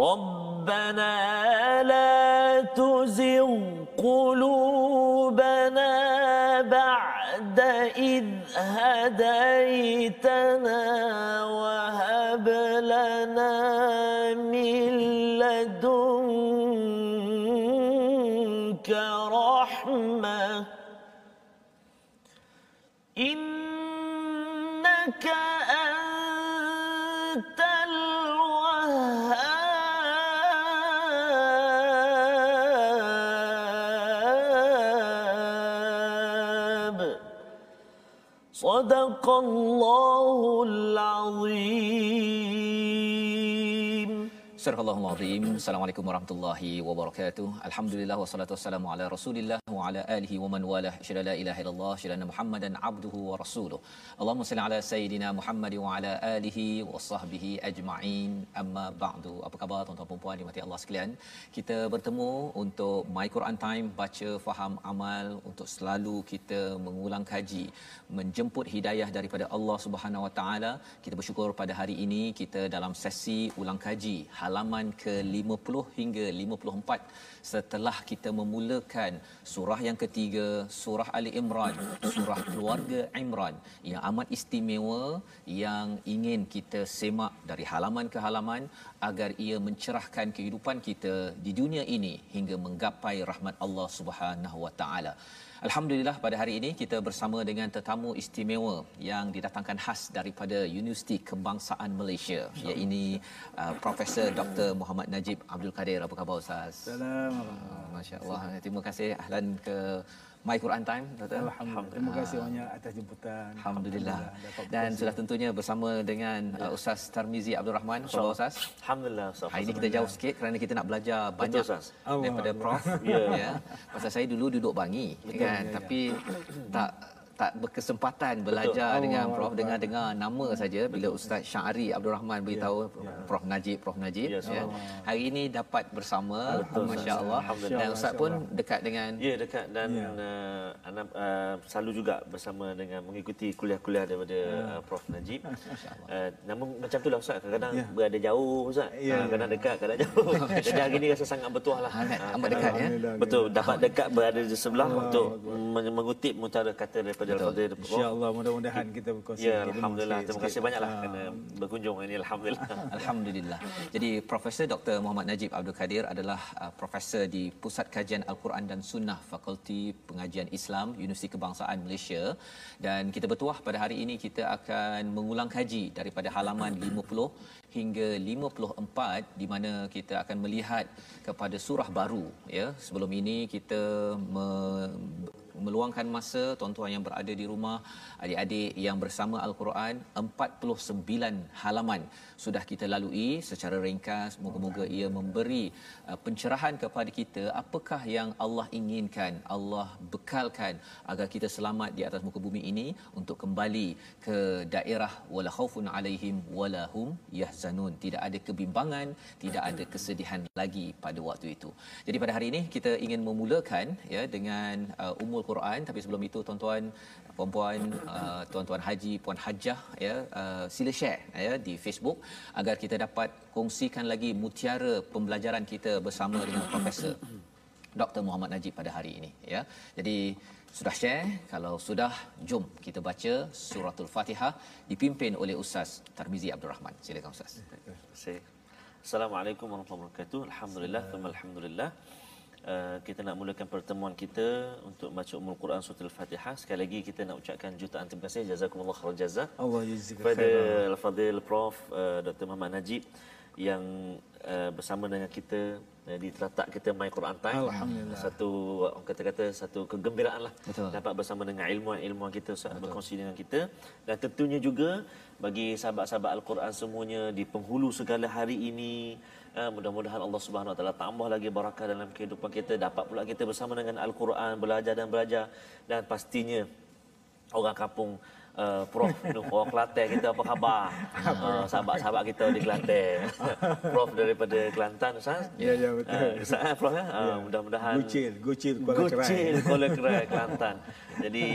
ربنا لا تزغ قلوبنا بعد إذ هديتنا وهب لنا Assalamualaikum warahmatullahi wabarakatuh. Alhamdulillah wassalatu wassalamu ala Rasulillah alihi wa man walah. Syada la ilaha illallah, syada Muhammadan abduhu wa rasuluh. Allahumma salli ala sayidina Muhammad wa ala alihi wa sahbihi ajma'in. Amma ba'du. Apa khabar tuan-tuan dan puan dimati Allah sekalian? Kita bertemu untuk My Quran Time baca faham amal untuk selalu kita mengulang kaji, menjemput hidayah daripada Allah Subhanahu wa taala. Kita bersyukur pada hari ini kita dalam sesi ulang kaji halaman ke-50 hingga 54 setelah kita memulakan surah yang ketiga surah Ali Imran surah keluarga Imran. Yang amat istimewa yang ingin kita semak dari halaman ke halaman agar ia mencerahkan kehidupan kita di dunia ini hingga menggapai rahmat Allah Subhanahu wa taala Alhamdulillah pada hari ini kita bersama dengan tetamu istimewa yang didatangkan khas daripada Universiti Kebangsaan Malaysia iaitu uh, Profesor Dr. Muhammad Najib Abdul Kadir. Apa khabar Ustaz? Salam. Uh, Masya-Allah. Terima kasih ahlan ke My Quran Time Dr. Alhamdulillah. Terima kasih banyak atas jemputan. Alhamdulillah. dapat Dan sudah tentunya bersama dengan uh, Ustaz Tarmizi Abdul Rahman. Apa khabar Ustaz? Alhamdulillah Ustaz. Hari ini kita jauh sikit kerana kita nak belajar banyak Ustaz. Daripada Allah. Prof. Ya. ya. Pasal saya dulu duduk bangi kan, ya, ya. tapi tak tak berkesempatan belajar Betul. dengan Allah Prof Allah. dengar-dengar nama saja bila Ustaz Syari Abdul Rahman beritahu ya. Prof Najib Prof Najib Ya, ya. Hari ini dapat bersama masya-Allah dan Ustaz pun dekat dengan Ya dekat dan Ya. uh, anak uh, selalu juga bersama dengan mengikuti kuliah-kuliah daripada uh, Prof Najib. Uh, namun macam tu lah Ustaz kadang-kadang Ya. berada jauh Ustaz. Ya, Uh, kadang dekat, kadang jauh. Jadi hari ini rasa sangat bertuah lah. Amat, kadang- dekat, ya? Betul, dapat dekat berada di sebelah untuk men- mengutip mutara kata daripada Al-Fadhil Prof. InsyaAllah mudah-mudahan kita berkongsi. Ya, Alhamdulillah. sikit- Terima kasih sikit. banyaklah Ah. kerana berkunjung ini. Alhamdulillah. Alhamdulillah. Jadi Profesor Dr. Muhammad Najib Abdul Kadir adalah uh, profesor di Pusat Kajian Al-Quran dan Sunnah Fakulti Pengajian Islam Universiti Kebangsaan Malaysia dan kita bertuah pada hari ini kita akan mengulang kaji daripada halaman 50 hingga 54 di mana kita akan melihat kepada surah baru ya. Sebelum ini kita me- meluangkan masa tuan-tuan yang berada di rumah adik-adik yang bersama al-Quran 49 halaman sudah kita lalui. Secara ringkas moga-moga ia memberi uh, pencerahan kepada kita apakah yang Allah inginkan Allah bekalkan agar kita selamat di atas muka bumi ini untuk kembali ke daerah wala khaufun alaihim wala hum yahzanun. Tidak ada kebimbangan tidak ada kesedihan lagi pada waktu itu. Jadi pada hari ini kita ingin memulakan ya dengan uh, Ummul Quran tapi sebelum itu tuan-tuan puan-puan uh, tuan-tuan haji puan hajah ya uh, sila share ya di Facebook agar kita dapat kongsikan lagi mutiara pembelajaran kita bersama dengan profesor Dr Muhammad Najib pada hari ini ya. Jadi sudah share kalau sudah jom kita baca suratul Fatihah dipimpin oleh Ustaz Tarmizi Abdul Rahman. Silakan Ustaz. Assalamualaikum warahmatullahi wabarakatuh. Alhamdulillah, alhamdulillah. Uh, kita nak mulakan pertemuan kita untuk baca Ummul Quran Surah Al-Fatihah. Sekali lagi kita nak ucapkan jutaan terima kasih jazakumullah khairan jazak Allah kepada. Al-Fadhil Prof uh, Dr. Muhammad Najib yang uh, bersama dengan kita uh, di teratak kita My Quran Time. Alhamdulillah. Satu orang kata-kata satu kegembiraan lah Betul. dapat bersama dengan ilmuwan-ilmuwan kita Ustaz berkongsi dengan kita dan tentunya juga bagi sahabat-sahabat Al-Quran semuanya di penghulu segala hari ini uh, mudah-mudahan Allah Subhanahu Wa Taala tambah lagi barakah dalam kehidupan kita dapat pula kita bersama dengan Al-Quran belajar dan belajar. Dan pastinya orang kampung uh, Prof Nuh orang Kelantan kita apa khabar? Uh, sahabat-sahabat kita di Kelantan. Prof daripada Kelantan Ustaz. Ya, ya, betul. Uh, Ustaz eh, Prof ya. Uh, mudah-mudahan Gucil, Gucil Kuala Kerai. Gucil Kuala Kerai Kelantan. Jadi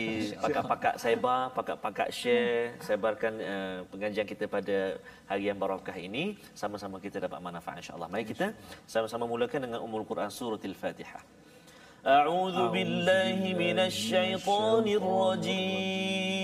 pakat-pakat sebar, pakat-pakat share, sebarkan uh, pengajian kita pada hari yang barakah ini sama-sama kita dapat manfaat insya-Allah. Mari kita sama-sama mulakan dengan umul Quran suratul Fatihah. أعوذ بالله من الشيطان الرجيم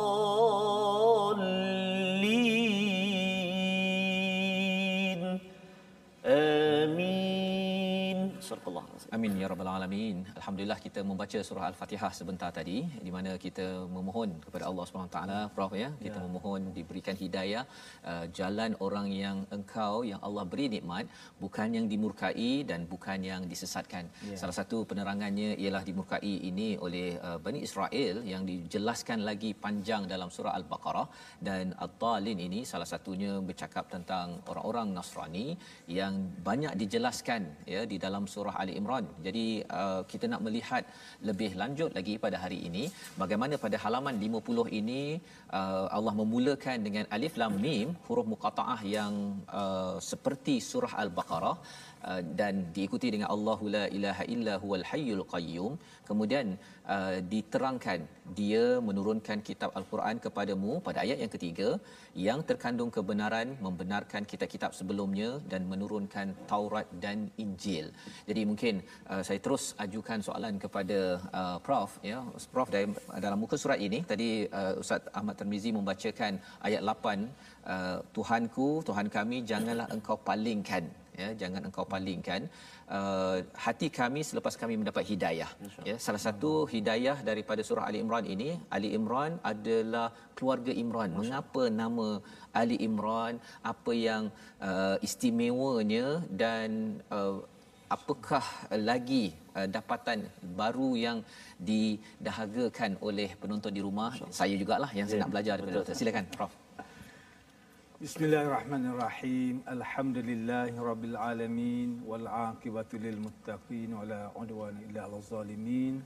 Amin ya rabbal alamin. Alhamdulillah kita membaca surah Al-Fatihah sebentar tadi di mana kita memohon kepada Allah Subhanahu taala Prof ya, kita ya. memohon diberikan hidayah uh, jalan orang yang engkau yang Allah beri nikmat bukan yang dimurkai dan bukan yang disesatkan. Ya. Salah satu penerangannya ialah dimurkai ini oleh uh, Bani Israel yang dijelaskan lagi panjang dalam surah Al-Baqarah dan At-Talin ini salah satunya bercakap tentang orang-orang Nasrani yang banyak dijelaskan ya di dalam surah Ali Imran. Jadi uh, kita nak melihat lebih lanjut lagi pada hari ini bagaimana pada halaman 50 ini uh, Allah memulakan dengan alif lam mim huruf muqataah yang uh, seperti surah al-Baqarah uh, dan diikuti dengan Allahu la ilaha illa huwal hayyul qayyum kemudian uh, diterangkan dia menurunkan kitab al-Quran kepadamu pada ayat yang ketiga yang terkandung kebenaran membenarkan kitab-kitab sebelumnya dan menurunkan Taurat dan Injil. Jadi mungkin uh, saya terus ajukan soalan kepada uh, prof ya prof dalam muka surat ini tadi uh, Ustaz Ahmad Termizi membacakan ayat 8 uh, Tuhanku Tuhan kami janganlah engkau palingkan ya jangan engkau palingkan. Uh, hati kami selepas kami mendapat hidayah. Ya salah satu hidayah daripada surah Ali Imran ini Ali Imran adalah keluarga Imran. Mengapa nama Ali Imran? Apa yang uh, istimewanya dan uh, apakah lagi uh, dapatan baru yang didahagakan oleh penonton di rumah? Saya jugalah yang saya nak belajar daripada doktor. silakan prof Bismillahirrahmanirrahim. Alhamdulillahirabbil alamin wal aqibatu lil muttaqin wala udwana illa 'alal zalimin.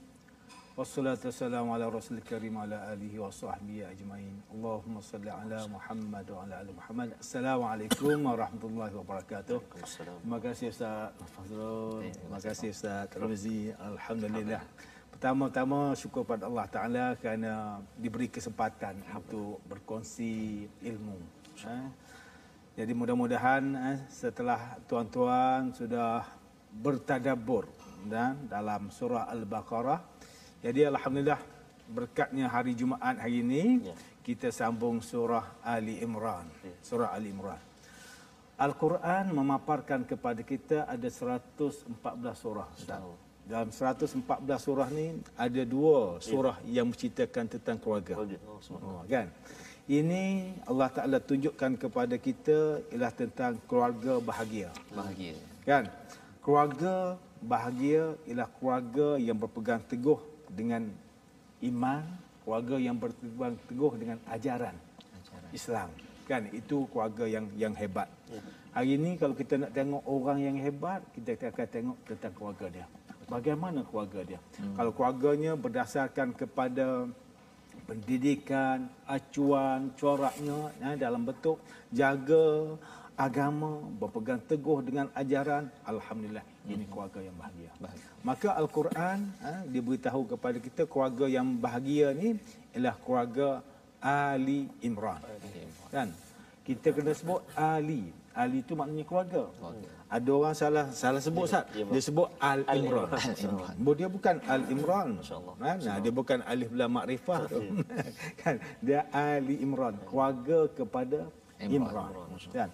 Wassalatu wassalamu ala rasul karim ala alihi wa sahbihi ajmain. Allahumma salli ala Muhammad wa ala ali Muhammad. Assalamualaikum warahmatullahi wabarakatuh. Terima kasih Ustaz Fazrul. Terima kasih Ustaz Rozi. Alhamdulillah. Pertama-tama syukur pada Allah Taala kerana diberi kesempatan untuk berkongsi ilmu Eh. Jadi mudah-mudahan eh, setelah tuan-tuan sudah bertadabur dan dalam surah Al-Baqarah. Jadi alhamdulillah berkatnya hari Jumaat hari ini ya. kita sambung surah Ali Imran. Ya. Surah Ali Imran. Al-Quran memaparkan kepada kita ada 114 surah. Ustaz. Dalam 114 surah ni ada dua surah ya. yang menceritakan tentang keluarga. Oh, kan? Ini Allah Taala tunjukkan kepada kita ialah tentang keluarga bahagia. Bahagia. Kan? Keluarga bahagia ialah keluarga yang berpegang teguh dengan iman, keluarga yang berpegang teguh dengan ajaran, ajaran. Islam. Kan? Itu keluarga yang yang hebat. Ya. Hari ini kalau kita nak tengok orang yang hebat, kita akan tengok tentang keluarga dia. Bagaimana keluarga dia? Hmm. Kalau keluarganya berdasarkan kepada pendidikan, acuan, coraknya ya, dalam bentuk jaga agama, berpegang teguh dengan ajaran, alhamdulillah ini hmm. keluarga yang bahagia. bahagia. Maka al-Quran ha, diberitahu kepada kita keluarga yang bahagia ni ialah keluarga Ali Imran. Kan? Kita kena sebut Ali. Ali itu maknanya keluarga. Ada orang salah salah sebut Ustaz. Ya, Dia sebut Al Imran. Al-Imran. Al dia bukan Al Imran. Masya-Allah. Kan? Nah, dia bukan alif lam makrifah tu. kan? Dia Ali Imran, keluarga kepada Imran. Imran. Kan?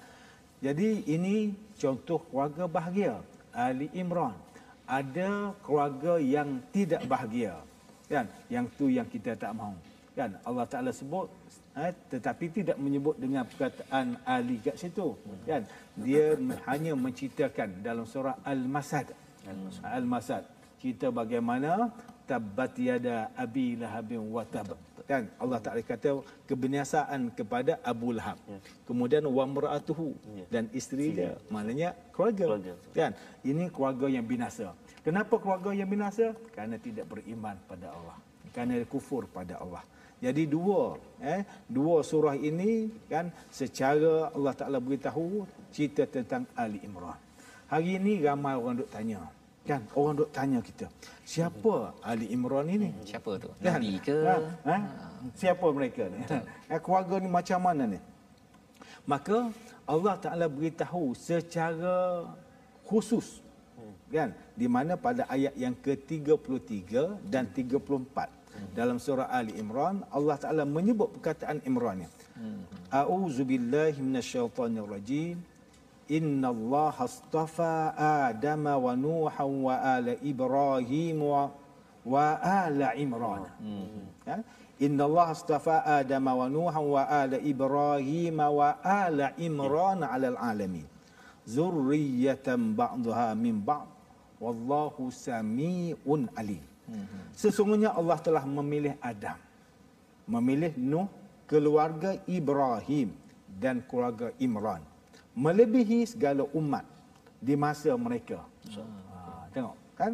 Jadi ini contoh keluarga bahagia. Ali Imran. Ada keluarga yang tidak bahagia. Kan? Yang tu yang kita tak mahu. Kan? Allah Taala sebut eh, tetapi tidak menyebut dengan perkataan Ali kat situ. Kan? Dia hanya menceritakan dalam surah Al-Masad. Al-Masad. Cerita bagaimana tabbat yada abi lahabin wa tab. Kan Allah Taala kata kebinasaan kepada Abu Lahab. Kemudian wa mar'atuhu dan isteri dia. Maknanya keluarga. Keluarga. Kan? Ini keluarga yang binasa. Kenapa keluarga yang binasa? Kerana tidak beriman pada Allah. Kerana kufur pada Allah. Jadi dua eh dua surah ini kan secara Allah Taala beritahu cerita tentang Ali Imran. Hari ini ramai orang duk tanya. Kan orang duk tanya kita. Siapa Ali Imran ini? Siapa tu? Kan? Nabi ke? Ha? Ha? Siapa mereka ni? Eh, keluarga ni macam mana ni? Maka Allah Taala beritahu secara khusus kan di mana pada ayat yang ke-33 dan 34 dalam surah Ali Imran Allah Taala menyebut perkataan Imran ni. A'udzu billahi minasyaitonir rajim. Inna Allah astafa Adam wa Nuh wa ala Ibrahim wa, wa ala Imran. Ya? Inna Allah astafa Adam wa Nuh wa ala Ibrahim wa ala Imran ala alamin. Zurriyatan ba'daha min ba'd. Wallahu sami'un alim. Sesungguhnya Allah telah memilih Adam. Memilih Nuh, keluarga Ibrahim dan keluarga Imran. Melebihi segala umat di masa mereka. Ha, tengok kan?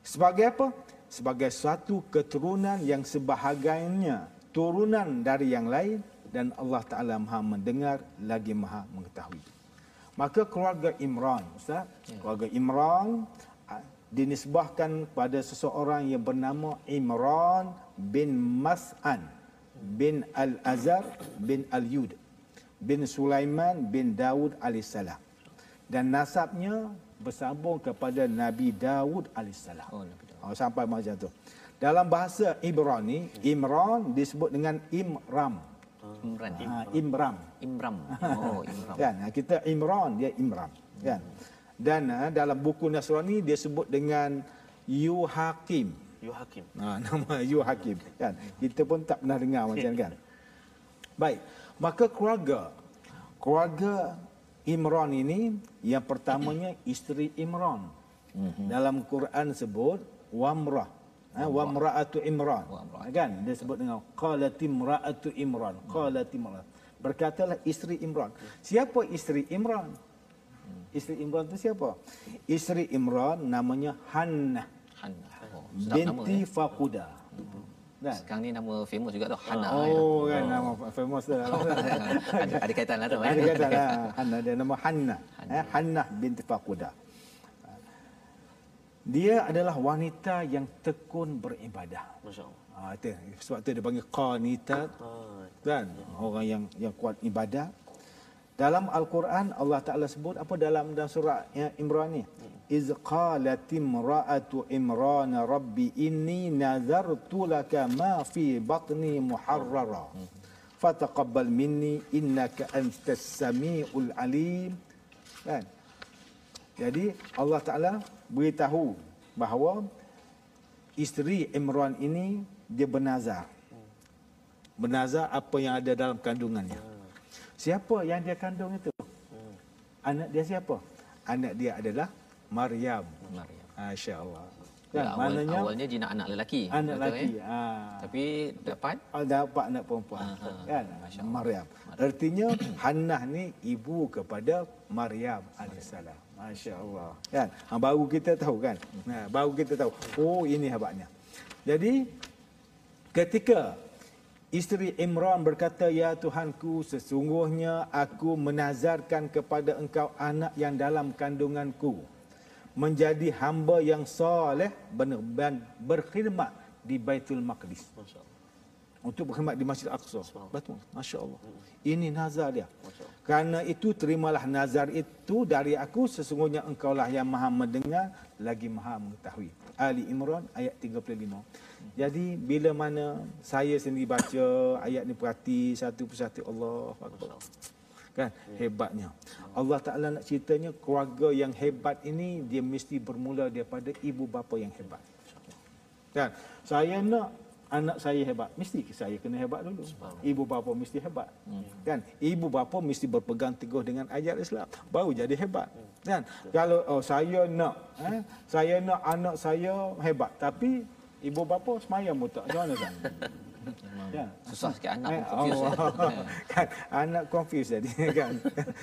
Sebagai apa? Sebagai suatu keturunan yang sebahagiannya turunan dari yang lain dan Allah Taala Maha mendengar lagi Maha mengetahui. Maka keluarga Imran, Ustaz, keluarga Imran dinisbahkan pada seseorang yang bernama Imran bin Mas'an bin Al-Azhar bin Al-Yud bin Sulaiman bin Daud alaihissalam. Dan nasabnya bersambung kepada Nabi Daud alaihissalam. Oh. Oh, sampai macam tu. Dalam bahasa Ibrani, Imran disebut dengan Imram. Imran. Ha, Imram. Imram. Oh, Imram. Kan? Kita Imran, dia Imram. Kan? Dan ha, dalam buku Nasrani dia sebut dengan Yuhakim. You hakim. Ha, nama Yuhakim. Kan? Kita pun tak pernah dengar macam kan. Baik. Maka keluarga keluarga Imran ini yang pertamanya isteri Imran. Dalam Quran sebut wamrah. Ha, wamraatu Imran. Wamrah. Kan? Dia sebut dengan qalat imraatu Imran. Qalat imran. Berkatalah isteri Imran. Siapa isteri Imran? Isteri Imran itu siapa? Isteri Imran namanya Hannah Hannah. Oh, sedap nama binti ya. Faquda. Kan? Sekarang ni nama famous juga tu Hannah. Oh kan nama famous tu. ada, ada kaitan lah tu. eh? Ada kata lah Hannah dia nama Hannah. Eh, Hannah binti Faquda. Dia adalah wanita yang tekun beribadah. Masya Allah. Ha, itu. Sebab tu dia panggil qanitat Ah, kan orang yang yang kuat ibadah dalam al-Quran Allah Taala sebut apa dalam dalam surah ya, Imran ni? Iz qalat imra'atu imran rabbi inni nazartu laka ma fi batni muharrara. Fataqabbal minni innaka antas samiul alim. Kan? Jadi Allah Taala beritahu bahawa isteri Imran ini dia bernazar. Bernazar apa yang ada dalam kandungannya. Siapa yang dia kandung itu? Anak dia siapa? Anak dia adalah Maryam. Maryam. Masya Allah. Ya, Kan, awal, maknanya awalnya jinak anak lelaki. anak lelaki. Eh? Ha. Tapi dapat Oh, dapat anak perempuan. kan? Maryam. Artinya Hannah ni ibu kepada Maryam alaihissalam. Masya Allah. Kan? Ha, baru kita tahu kan? Ha, baru kita tahu. Oh ini hebatnya. Jadi ketika isteri Imran berkata, Ya Tuhanku, sesungguhnya aku menazarkan kepada engkau anak yang dalam kandunganku. Menjadi hamba yang soleh dan berkhidmat di Baitul Maqdis untuk berkhidmat di Masjid Al-Aqsa. Betul. Masya Allah. Ini nazar dia. Kerana itu terimalah nazar itu dari aku sesungguhnya engkaulah yang maha mendengar lagi maha mengetahui. Ali Imran ayat 35. Jadi bila mana saya sendiri baca ayat ni perhati satu persatu Allah Akbar. Kan hebatnya. Allah Taala nak ceritanya keluarga yang hebat ini dia mesti bermula daripada ibu bapa yang hebat. Kan? Saya nak anak saya hebat, mesti saya kena hebat dulu. Ibu bapa mesti hebat. Kan? Ibu bapa mesti berpegang teguh dengan ajaran Islam, baru jadi hebat. Kan? Kalau oh, saya nak eh, saya nak anak saya hebat, tapi ibu bapa semayang pun tak. Macam mana kan? Ya. Susah sikit anak Eh, pun confused. oh, eh. kan anak confused jadi kan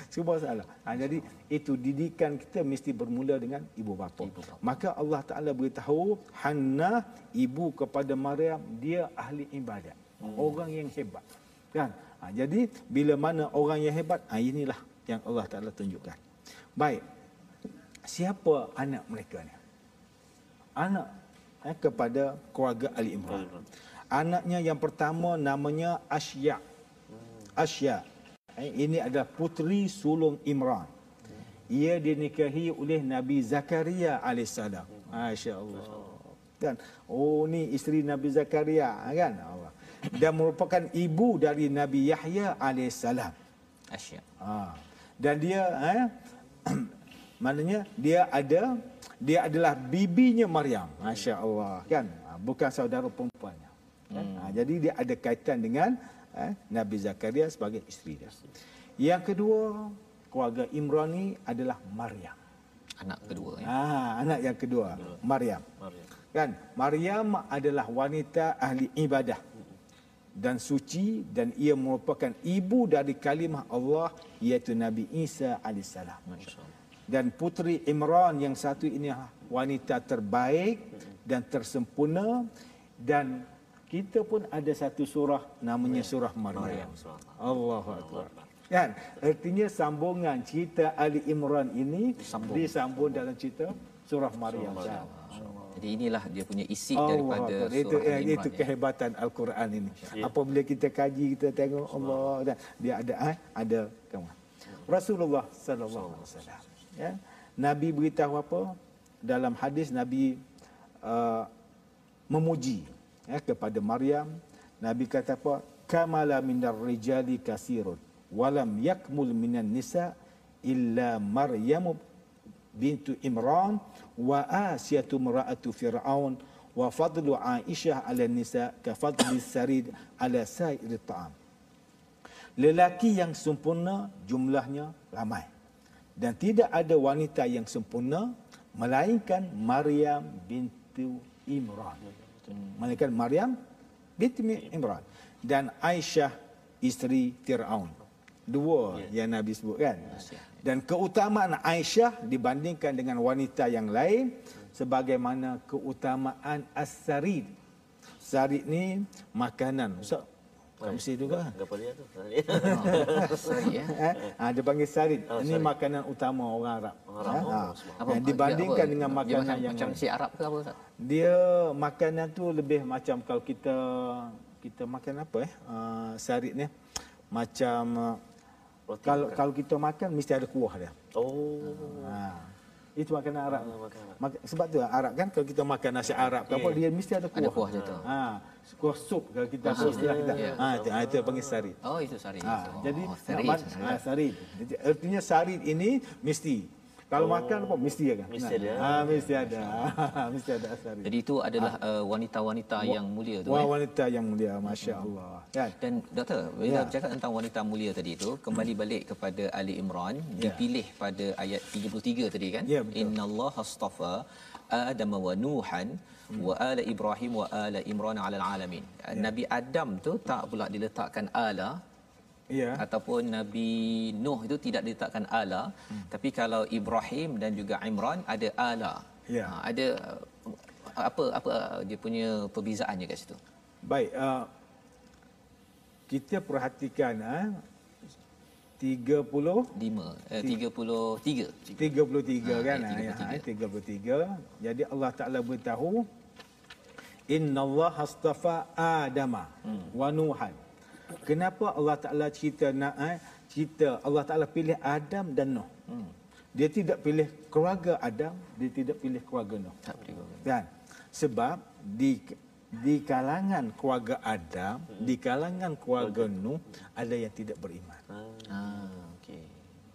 semua salah ha, jadi itu didikan kita mesti bermula dengan ibu bapa. Ibu bapa. maka Allah Taala beritahu Hannah ibu kepada Maryam dia ahli ibadat Hmm. orang yang hebat kan ha, jadi bila mana orang yang hebat ha, inilah yang Allah Taala tunjukkan baik siapa anak mereka ni anak eh, kepada keluarga Ali Imran. Anaknya yang pertama namanya Asya. Asya. Eh, ini adalah puteri sulung Imran. Ia dinikahi oleh Nabi Zakaria alaihissalam. Masya-Allah. Kan? Oh ni isteri Nabi Zakaria kan? Allah. Dan merupakan ibu dari Nabi Yahya alaihissalam. Asyik. Ha. Dan dia eh, maknanya dia ada dia adalah bibinya Maryam. Masya-Allah kan. Ha, bukan saudara perempuannya. Kan? Ha, jadi dia ada kaitan dengan eh, Nabi Zakaria sebagai isteri dia. Yang kedua, keluarga Imran ni adalah Maryam. Anak kedua. Ya. Ah, anak yang kedua, Maryam. Maryam. Kan? Maryam adalah wanita ahli ibadah dan suci dan ia merupakan ibu dari kalimah Allah iaitu Nabi Isa alaihissalam. Dan puteri Imran yang satu ini wanita terbaik dan tersempurna dan kita pun ada satu surah namanya surah Maryam. Allahu akbar. Kan? Artinya sambungan cerita Ali Imran ini Sambung. disambung dalam cerita surah Maryam. Kan? Jadi inilah dia punya isi Allah daripada itu surah eh, Al-Imran. itu ya. kehebatan al-Quran ini. Apabila kita kaji kita tengok Allah dia ada eh, ada kawan. Rasulullah sallallahu alaihi wasallam ya. Nabi beritahu apa? Dalam hadis Nabi uh, memuji ya, kepada Maryam. Nabi kata apa? Kamala minar rijali kasirun walam yakmul minan nisa illa Maryam bintu Imran wa Asiyatu mra'atu Fir'aun wa fadlu Aisyah 'ala nisa ka fadli sarid 'ala sa'ir ta'am. Lelaki yang sempurna jumlahnya ramai. Dan tidak ada wanita yang sempurna melainkan Maryam bintu Imran. Melainkan Maryam binti Imran dan Aisyah isteri Firaun. Dua yang Nabi sebut kan. Dan keutamaan Aisyah dibandingkan dengan wanita yang lain sebagaimana keutamaan as-sarid. Sarid ni makanan. Ustaz, kat Mesir juga. Apa dia tu? Ya. Eh, ha, dia panggil sarid. Oh, Ini makanan utama orang Arab. Orang Arab. Ha, Oh, ha. Apa, Dan dibandingkan dengan apa? Dia makanan macam, yang macam si Arab ke apa Ustaz? Dia makanan tu lebih macam kalau kita kita makan apa eh? Uh, sarid ni macam Roti kalau bukan? kalau kita makan mesti ada kuah dia. Oh. Ha. Itu makanan Arab. Ah, makanan Arab. Sebab tu Arab kan kalau kita makan nasi Arab ke apa dia mesti ada kuah. Ada kuah dia tu. Ha, kuah sup kalau kita Ah, apa istilah kita. ya. Ha, itu, ha, itu panggil sarid. Oh itu sorry. Ha, oh, jadi nak man- ha, sarid. Jadi, artinya sarid ini mesti. Kalau makan apa mesti ada. Mesti ada. Ha, mesti ada. mesti ada sarid. Jadi itu adalah uh, wanita-wanita yang mulia tu. Wah, eh. wanita yang mulia, masya-Allah. Kan? Dan doktor, bila Ya. bercakap tentang wanita mulia tadi itu, kembali balik kepada Ali Imran, Ya. dipilih pada ayat 33 tadi kan? Ya, betul. Innallaha astafa Adam wa Nuhan Hmm. wa ala Ibrahim wa ala Imran ala alamin. Ya. Nabi Adam tu tak pula diletakkan ala Ya. ataupun Nabi Nuh itu tidak diletakkan ala, Hmm. tapi kalau Ibrahim dan juga Imran ada ala. Ya. Ha, ada uh, apa apa uh, dia punya perbezaannya kat situ. Baik, uh, kita perhatikan ah 30 lima eh, tiga puluh tiga 33 kan Ha, ayat ayat 33. Jadi Allah Taala beritahu Innallaha astafa Adama wa Nuhan. Kenapa Allah Taala cerita nak eh, kita Allah Taala pilih Adam dan Nuh. Hmm. Dia tidak pilih keluarga Adam, dia tidak pilih keluarga Nuh. Tak pilih. Kan? Sebab di di kalangan keluarga Adam, hmm. di kalangan keluarga Nuh ada yang tidak beriman. Ah, okey.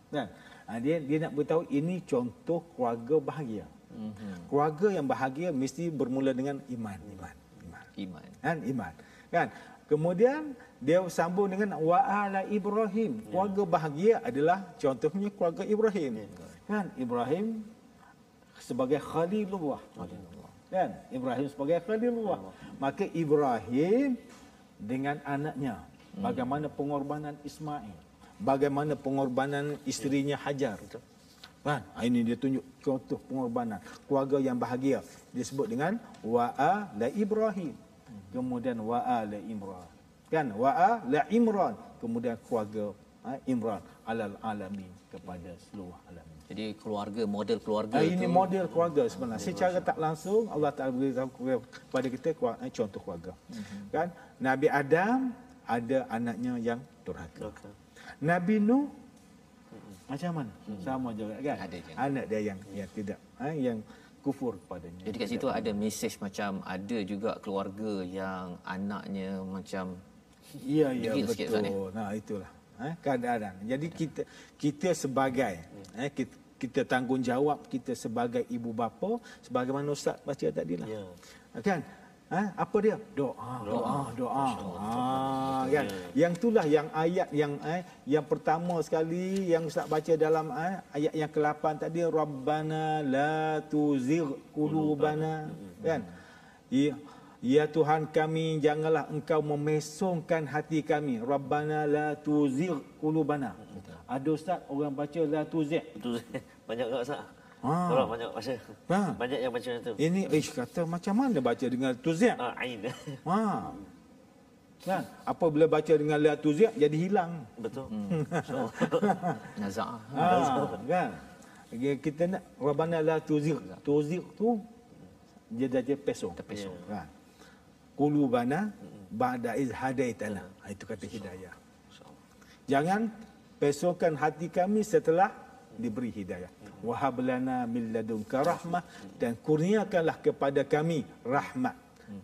Kan? Ha, dia dia nak beritahu ini contoh keluarga bahagia. Mm-hmm. Keluarga yang bahagia mesti bermula dengan iman, iman, iman. Iman. Kan? Iman. Kan? Kemudian dia sambung dengan wa ala Ibrahim. Keluarga bahagia adalah contohnya keluarga Ibrahim. Kan? Ibrahim sebagai khalilullah. Kan? Ibrahim sebagai khalilullah. Maka Ibrahim dengan anaknya bagaimana pengorbanan Ismail bagaimana pengorbanan isterinya Hajar. Kan? Ini dia tunjuk contoh pengorbanan keluarga yang bahagia. Disebut dengan wa'a la Ibrahim. Kemudian wa'a la Imran. Kan? Wa'a la Imran. Kemudian keluarga ha, Imran alal alamin kepada seluruh alamin. Jadi keluarga model keluarga Ha, ini model keluarga sebenarnya. Secara tak langsung Allah Taala beritahu kepada kita keluarga, contoh keluarga. Kan? Nabi Adam ada anaknya yang durhaka. Okey. Nabi Nuh macam mana? Sama juga kan? Ada. Anak dia yang yang tidak ha, yang kufur kepadanya. Jadi kat situ ada mesej macam ada juga keluarga yang anaknya macam Ya ya Degil sikit, betul. Nah itulah. Ha, keadaan. Jadi kita kita sebagai eh, kita, kita tanggungjawab kita sebagai ibu bapa sebagaimana ustaz baca tadi lah. Ya. Kan? Ha, apa dia? Doa, doa, doa. Ha, kan? Yang itulah yang ayat yang eh, yang pertama sekali yang Ustaz baca dalam eh, ayat yang ke-8 tadi Rabbana la tuzigh qulubana kan? Ya, ya Tuhan kami janganlah engkau memesongkan hati kami. Rabbana la tuzigh qulubana. Ada Ustaz orang baca la tuzigh. Banyak tak Ustaz? Ah. Orang banyak baca. Ha. Banyak yang baca itu. Ini ish kata macam mana baca dengan tuzigh? Ah, ain. Ha. Kan? Apabila baca dengan la tuzigh jadi hilang. Betul. nazar. Ha, kan? Kita nak Rabbana la tuzigh. Tuzigh tu dia dah je pesong. Terpesong. Kan? Qulubana ba'da iz hadaitana. Ha, itu kata hidayah. Jangan pesongkan hati kami setelah diberi hidayah. Wahab lana min ladunka rahmah dan kurniakanlah kepada kami rahmat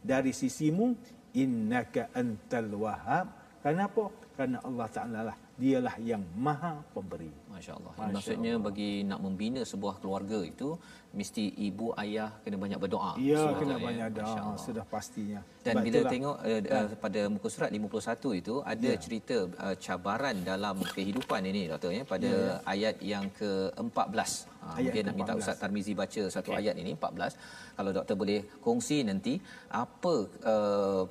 dari sisimu innaka antal wahhab. Kenapa? Karena Allah Taala lah dialah yang maha pemberi. Masya Allah. Masya Maksudnya bagi nak membina sebuah keluarga itu mesti ibu ayah kena banyak berdoa. Ya, kena ya. banyak doa Allah. sudah pastinya. Dan Sebab bila itulah. tengok uh, uh, pada muka surat 51 itu ada Ya. cerita uh, cabaran dalam kehidupan ini doktor ya pada ayat yang ke-14. Ha, Ayat mungkin nak minta ke-14. Ustaz Tarmizi baca satu ayat ini 14. Kalau doktor boleh kongsi nanti apa uh,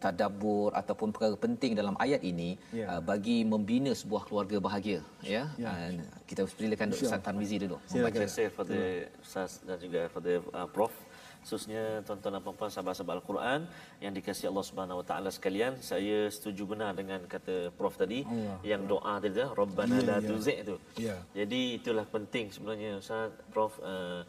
tadabbur ataupun perkara penting dalam ayat ini Ya. uh, bagi membina sebuah keluarga bahagia ya. Ya. Uh, kita silakan Ustaz Tarmizi dulu. Terima kasih kepada Ustaz dan juga kepada uh, Prof khususnya tuan-tuan dan puan-puan sahabat-sahabat Al-Quran yang dikasihi Allah Subhanahu Wa Taala sekalian saya setuju benar dengan kata Prof tadi Allah. yang doa tadi Rabbana Ya, la ya. tuzigh tu Ya. jadi itulah penting sebenarnya Ustaz Prof uh,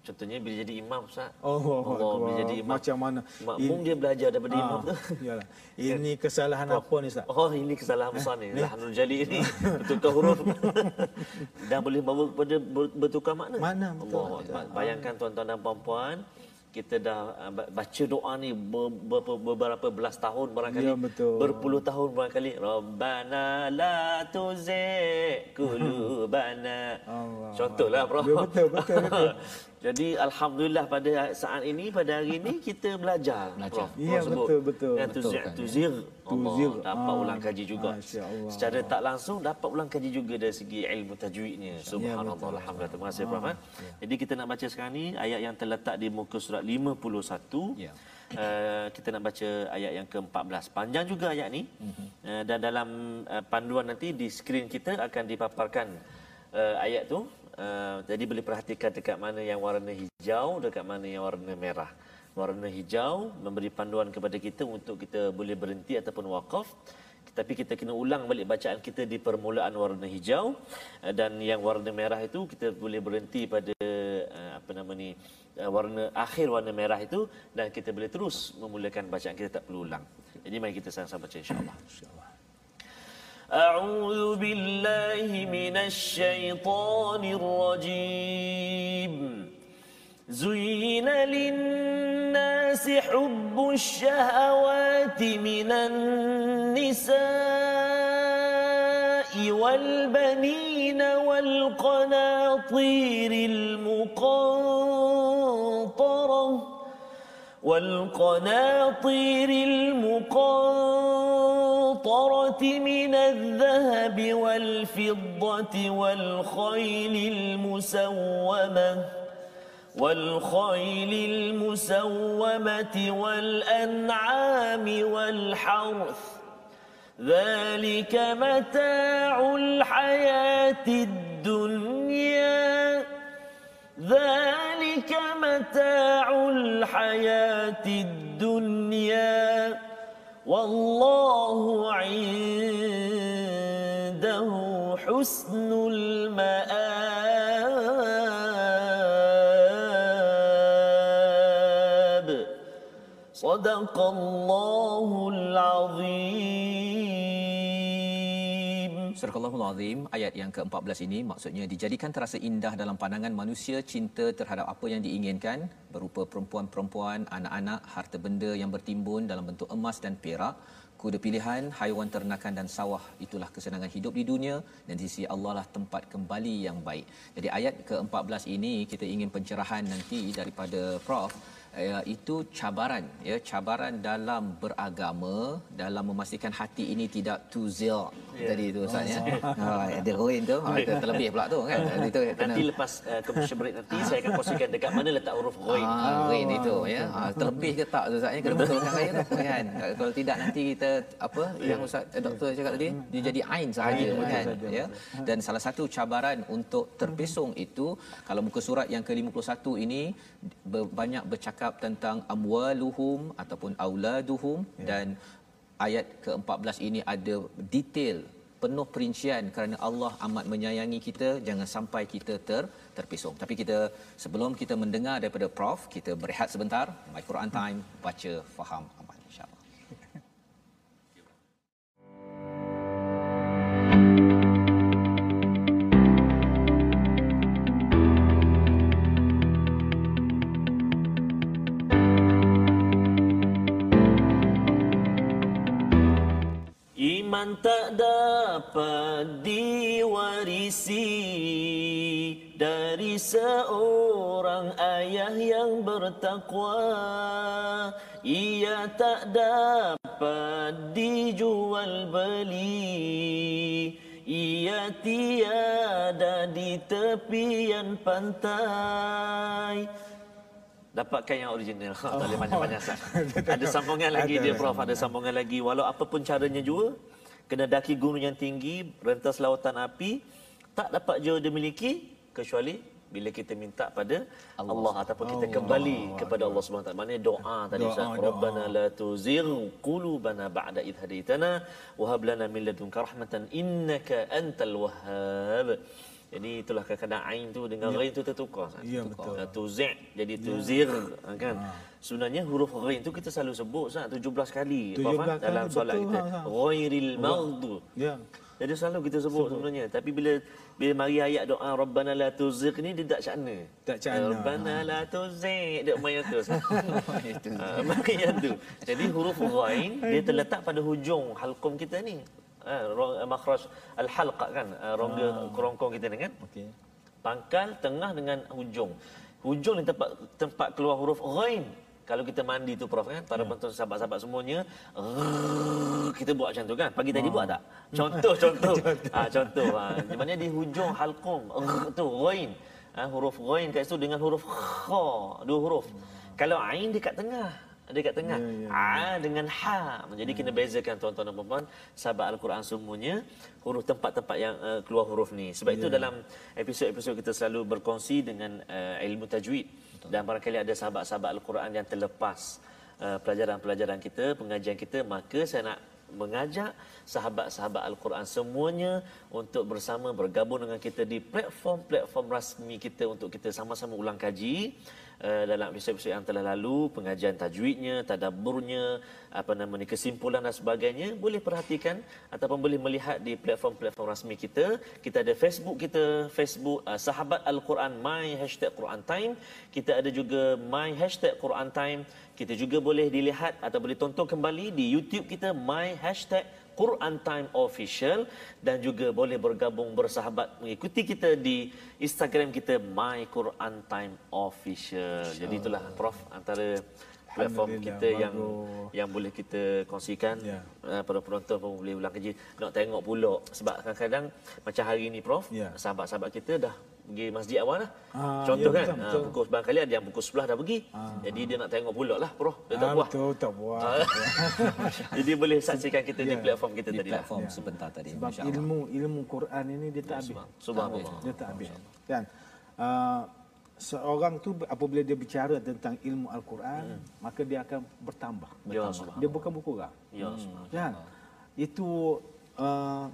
contohnya bila jadi imam Ustaz Oh, Allah bila jadi imam macam mana? makmum dia belajar daripada Ah, imam tu Yalah. Ini kesalahan apa ni Ustaz? Oh ini kesalahan besar ni. Lahanul Jali ni bertukar huruf dan boleh bawa kepada ber- bertukar makna. Makna, betul. Allah Akbar. Bayangkan tuan-tuan dan puan-puan kita dah ba- baca doa ni ber- ber- beberapa belas tahun barangkali Ya, betul. berpuluh tahun barangkali Rabbana la tuzigh qulubana Allah. contohlah bro Ya, betul, betul, betul. Jadi alhamdulillah pada saat ini pada hari ini kita belajar Belajar. Prof. Ya, Prof sebut. betul, betul. Dan Betul tuzigh kan, ya. Tuzigh. dapat Ah, ulang kaji juga secara tak langsung dapat ulang kaji juga dari segi ilmu tajwidnya subhanallah betul. alhamdulillah terima kasih Prof eh. jadi kita nak baca sekarang ni ayat yang terletak di muka surat 51 Ya. Uh, kita nak baca ayat yang ke-14 panjang juga ayat ni uh, dan dalam uh, panduan nanti di skrin kita akan dipaparkan uh, ayat tu uh, jadi boleh perhatikan dekat mana yang warna hijau dekat mana yang warna merah warna hijau memberi panduan kepada kita untuk kita boleh berhenti ataupun wakaf tapi kita kena ulang balik bacaan kita di permulaan warna hijau eh, dan yang warna merah itu kita boleh berhenti pada eh, apa nama ni eh, warna akhir warna merah itu dan kita boleh terus memulakan bacaan kita tak perlu ulang. Jadi mari kita sama-sama baca insya-Allah. InsyaAllah. أعوذ بالله من الشيطان الرجيم. زين للناس حب الشهوات من النساء والبنين والقناطير المقنطرة. والقناطير المقنطرة من الذهب والفضة والخيل المسومة والخيل المسومة والأنعام والحرث. ذلك متاع الحياة الدنيا. ذلك متاع الحياة الدنيا والله عنده حسن المآب. صدق الله Surah Al-Allahul Azim ayat yang ke-14 ini maksudnya dijadikan terasa indah dalam pandangan manusia cinta terhadap apa yang diinginkan berupa perempuan-perempuan, anak-anak, harta benda yang bertimbun dalam bentuk emas dan perak, kuda pilihan, haiwan ternakan dan sawah. Itulah kesenangan hidup di dunia dan di sisi Allah lah tempat kembali yang baik. Jadi ayat ke-14 ini kita ingin pencerahan nanti daripada Prof ya, itu cabaran ya cabaran dalam beragama dalam memastikan hati ini tidak tuzil yeah. tadi tu ustaz ya ha ada ruin tu ha, itu terlebih pula tu kan itu kena Nanti lepas uh, commercial break nanti saya akan kongsikan dekat mana letak huruf ghain. Ah, rain itu ya. Ha, terlebih ke tak Ustaz ya? Kena betulkan saya tu kan. Kalau tidak nanti kita apa yang Ustaz eh, doktor cakap tadi dia jadi ain sahaja Ain kan sahaja. ya. Dan salah satu cabaran untuk terpesong itu kalau muka surat yang ke-51 ini banyak bercakap tentang amwaluhum ataupun auladuhum dan ayat ke-14 ini ada detail penuh perincian kerana Allah amat menyayangi kita jangan sampai kita ter terpesong tapi kita sebelum kita mendengar daripada prof kita berehat sebentar. My Quran time baca faham Iman tak dapat diwarisi dari seorang ayah yang bertakwa. Ia tak dapat dijual beli. Ia tiada di tepian pantai. Dapatkan yang original. Oh. Tak boleh banyak-banyak. Ada sambungan lagi Ada. dia Prof. Ada sambungan lagi. Walau apapun caranya juga. Kena daki gunung yang tinggi. Rentas lautan api. Tak dapat jauh dimiliki. Kecuali bila kita minta pada Allah, Allah ataupun kita Allah. kembali kepada Allah Subhanahu Taala. Maknanya doa tadi Doa, Ustaz. Rabbana la tuzigh qulubana ba'da idh hadaitana wa hab lana min ladunka rahmatan innaka antal wahhab. Jadi itulah kadang-kadang ain tu dengan ghain tu tertukar. Ya, Tertukar. betul. Tuzi' jadi tuzir kan. Sebenarnya huruf ghain tu kita selalu sebut Ustaz 17 kali 17 Faham, kali, dalam solat betul, kita. ha, ha. Ghairil maghdub. Ya. Jadi selalu kita sebut, sebenarnya. Tapi bila bila mari ayat doa Rabbana la tuzigh ni dia tak syakna. Tak syakna. Rabbana la tuzigh dia main tu. Maknanya tu. Jadi huruf ghain dia terletak pada hujung halqum kita ni. Ah, rong- makhraj al-halqa kan, ah, rongga kerongkong kita ni kan. Okey. Pangkal tengah dengan hujung. Hujung ni tempat tempat keluar huruf ghain. Kalau kita mandi tu Prof kan, para penonton sahabat-sahabat semuanya, kita buat macam tu kan. Pagi tadi buat tak? Contoh, contoh. ah contoh. Ha. Di mana di hujung halqum, tu ghain. Ha, huruf ghain kat situ dengan huruf kha, dua huruf. Kalau ain dekat tengah. Dekat tengah. Ya, ya, A dengan ha. Jadi kena bezakan tuan-tuan dan puan-puan sahabat al-Quran semuanya huruf tempat-tempat yang uh, keluar huruf ni. Sebab itu dalam episod-episod kita selalu berkongsi dengan uh, ilmu tajwid dan barangkali ada sahabat-sahabat al-Quran yang terlepas uh, pelajaran-pelajaran kita, pengajian kita, maka saya nak mengajak sahabat-sahabat al-Quran semuanya untuk bersama bergabung dengan kita di platform-platform rasmi kita untuk kita sama-sama ulang kaji uh, dalam episod-episod yang telah lalu pengajian tajwidnya, tadabburnya, apa nama ni kesimpulan dan sebagainya boleh perhatikan ataupun boleh melihat di platform-platform rasmi kita. Kita ada Facebook kita, Facebook uh, Sahabat Al-Quran My Hashtag Quran Time. Kita ada juga My Hashtag Quran Time. Kita juga boleh dilihat atau boleh tonton kembali di YouTube kita My Hashtag Quran Time Official dan juga boleh bergabung bersahabat mengikuti kita di Instagram kita My Quran Time Official. Jadi itulah Prof antara platform kita yang bagus. yang boleh kita kongsikan Ya. uh, para penonton pun boleh ulang kerja nak tengok pula sebab kadang-kadang macam hari ni Prof Ya. sahabat-sahabat kita dah pergi masjid awal lah Ah, contoh ya, kan betul, ah, betul. pukul barangkali ada yang pukul 11 dah pergi jadi dia nak tengok pula lah Prof dia tak Ah, puas betul, tak puas. Jadi boleh saksikan kita di Ya. platform kita di tadi lah platform sebentar tadi Sebab ilmu ilmu Quran ini dia tak habis. Subhanallah Dia tak habis. Kan? Uh, seorang tu apabila dia bicara tentang ilmu Al-Quran, maka dia akan bertambah. Ya, Dia bukan berkurang. ya Kan? Itu uh,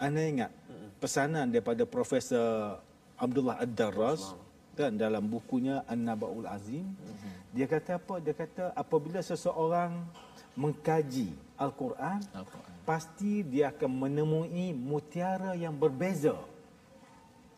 anda ingat pesanan daripada Profesor Abdullah Ad-Darras kan dalam bukunya An-Nabaul Azim. Dia kata apa? Dia kata apabila seseorang mengkaji Al-Quran Al-Quran. pasti dia akan menemui mutiara yang berbeza.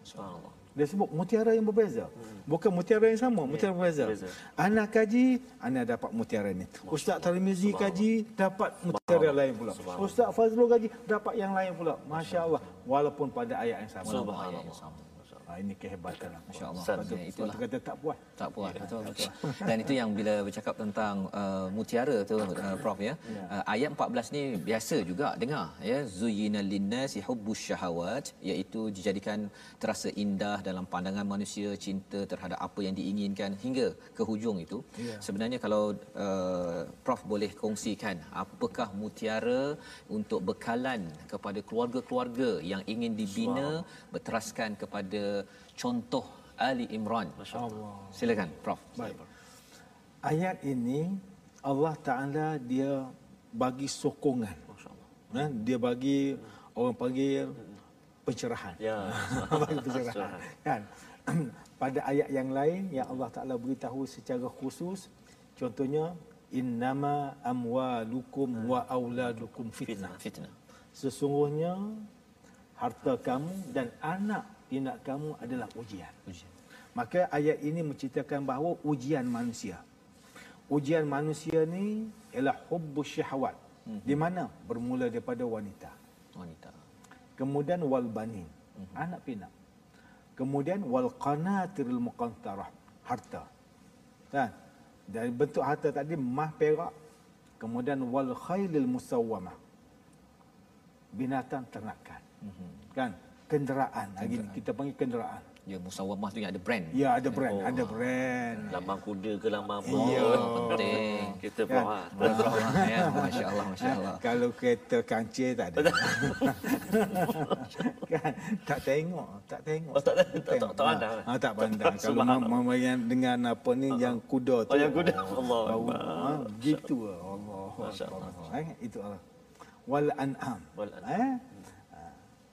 Subhanallah dia sebut mutiara yang berbeza. Bukan mutiara yang sama, mutiara berbeza. berbeza. Anak kaji, anak dapat mutiara ini. Ustaz Tarmizi kaji, dapat mutiara lain pula. Ustaz Fazlul kaji, dapat yang lain pula. Masya Allah. Walaupun pada ayat yang sama. subhanallah Ha, ini kehebatan lah. Masya Allah. Sebab tu- Ya, sebab itulah. tu kata tak puas. Tak puas betul betul. Dan itu yang bila bercakap tentang uh, mutiara tu uh, Prof ya. Uh, ayat 14 ni biasa juga dengar ya zuyyina linnasi hubbus syahawat iaitu dijadikan terasa indah dalam pandangan manusia cinta terhadap apa yang diinginkan hingga ke hujung itu. Ya. Sebenarnya kalau uh, Prof boleh kongsikan apakah mutiara untuk bekalan kepada keluarga-keluarga yang ingin dibina berteraskan kepada contoh Ali Imran. Silakan Prof. Baik. Ayat ini Allah Taala dia bagi sokongan. Ha, dia bagi orang panggil pencerahan. ya bagi pencerahan. Kan? Pada ayat yang lain yang Allah Taala beritahu secara khusus contohnya innama amwalukum wa auladukum fitnah. Fitnah. Sesungguhnya harta kamu dan anak pinak kamu adalah ujian. Ujian. Maka ayat ini menceritakan bahawa ujian manusia. Ujian manusia ni ialah hubbus syahwat. Mhm. Di mana? Bermula daripada wanita. Wanita. Kemudian wal banin, anak pinak. Kemudian wal qanatiril muqantarah, harta. Kan? Dari bentuk harta tadi mah perak. Kemudian wal khailil musawwamah. Binatang ternakan. Kan? Kenderaan. Hari ni kita panggil kenderaan. Ya musawamah tu yang ada brand. Ya ada brand, ada brand. lambang kuda ke lambang apa Ya. Penting. kita Kan? Prof ah. Betul ya. Masya-Allah, masya-Allah. Kalau kereta kancil tak ada. kan? Tak tengok, tak tengok. Oh, tak- tak- tak- tengok. tak pandang. Ha, tak pandang. Kalau mama yang dengan apa ni yang kuda tu. Oh, yang kuda. Allah Bau, Akbar. ha, gitu lah. Allah. Masya Allah. Eh, itu Allah. Wal an'am. Wal an'am. Eh?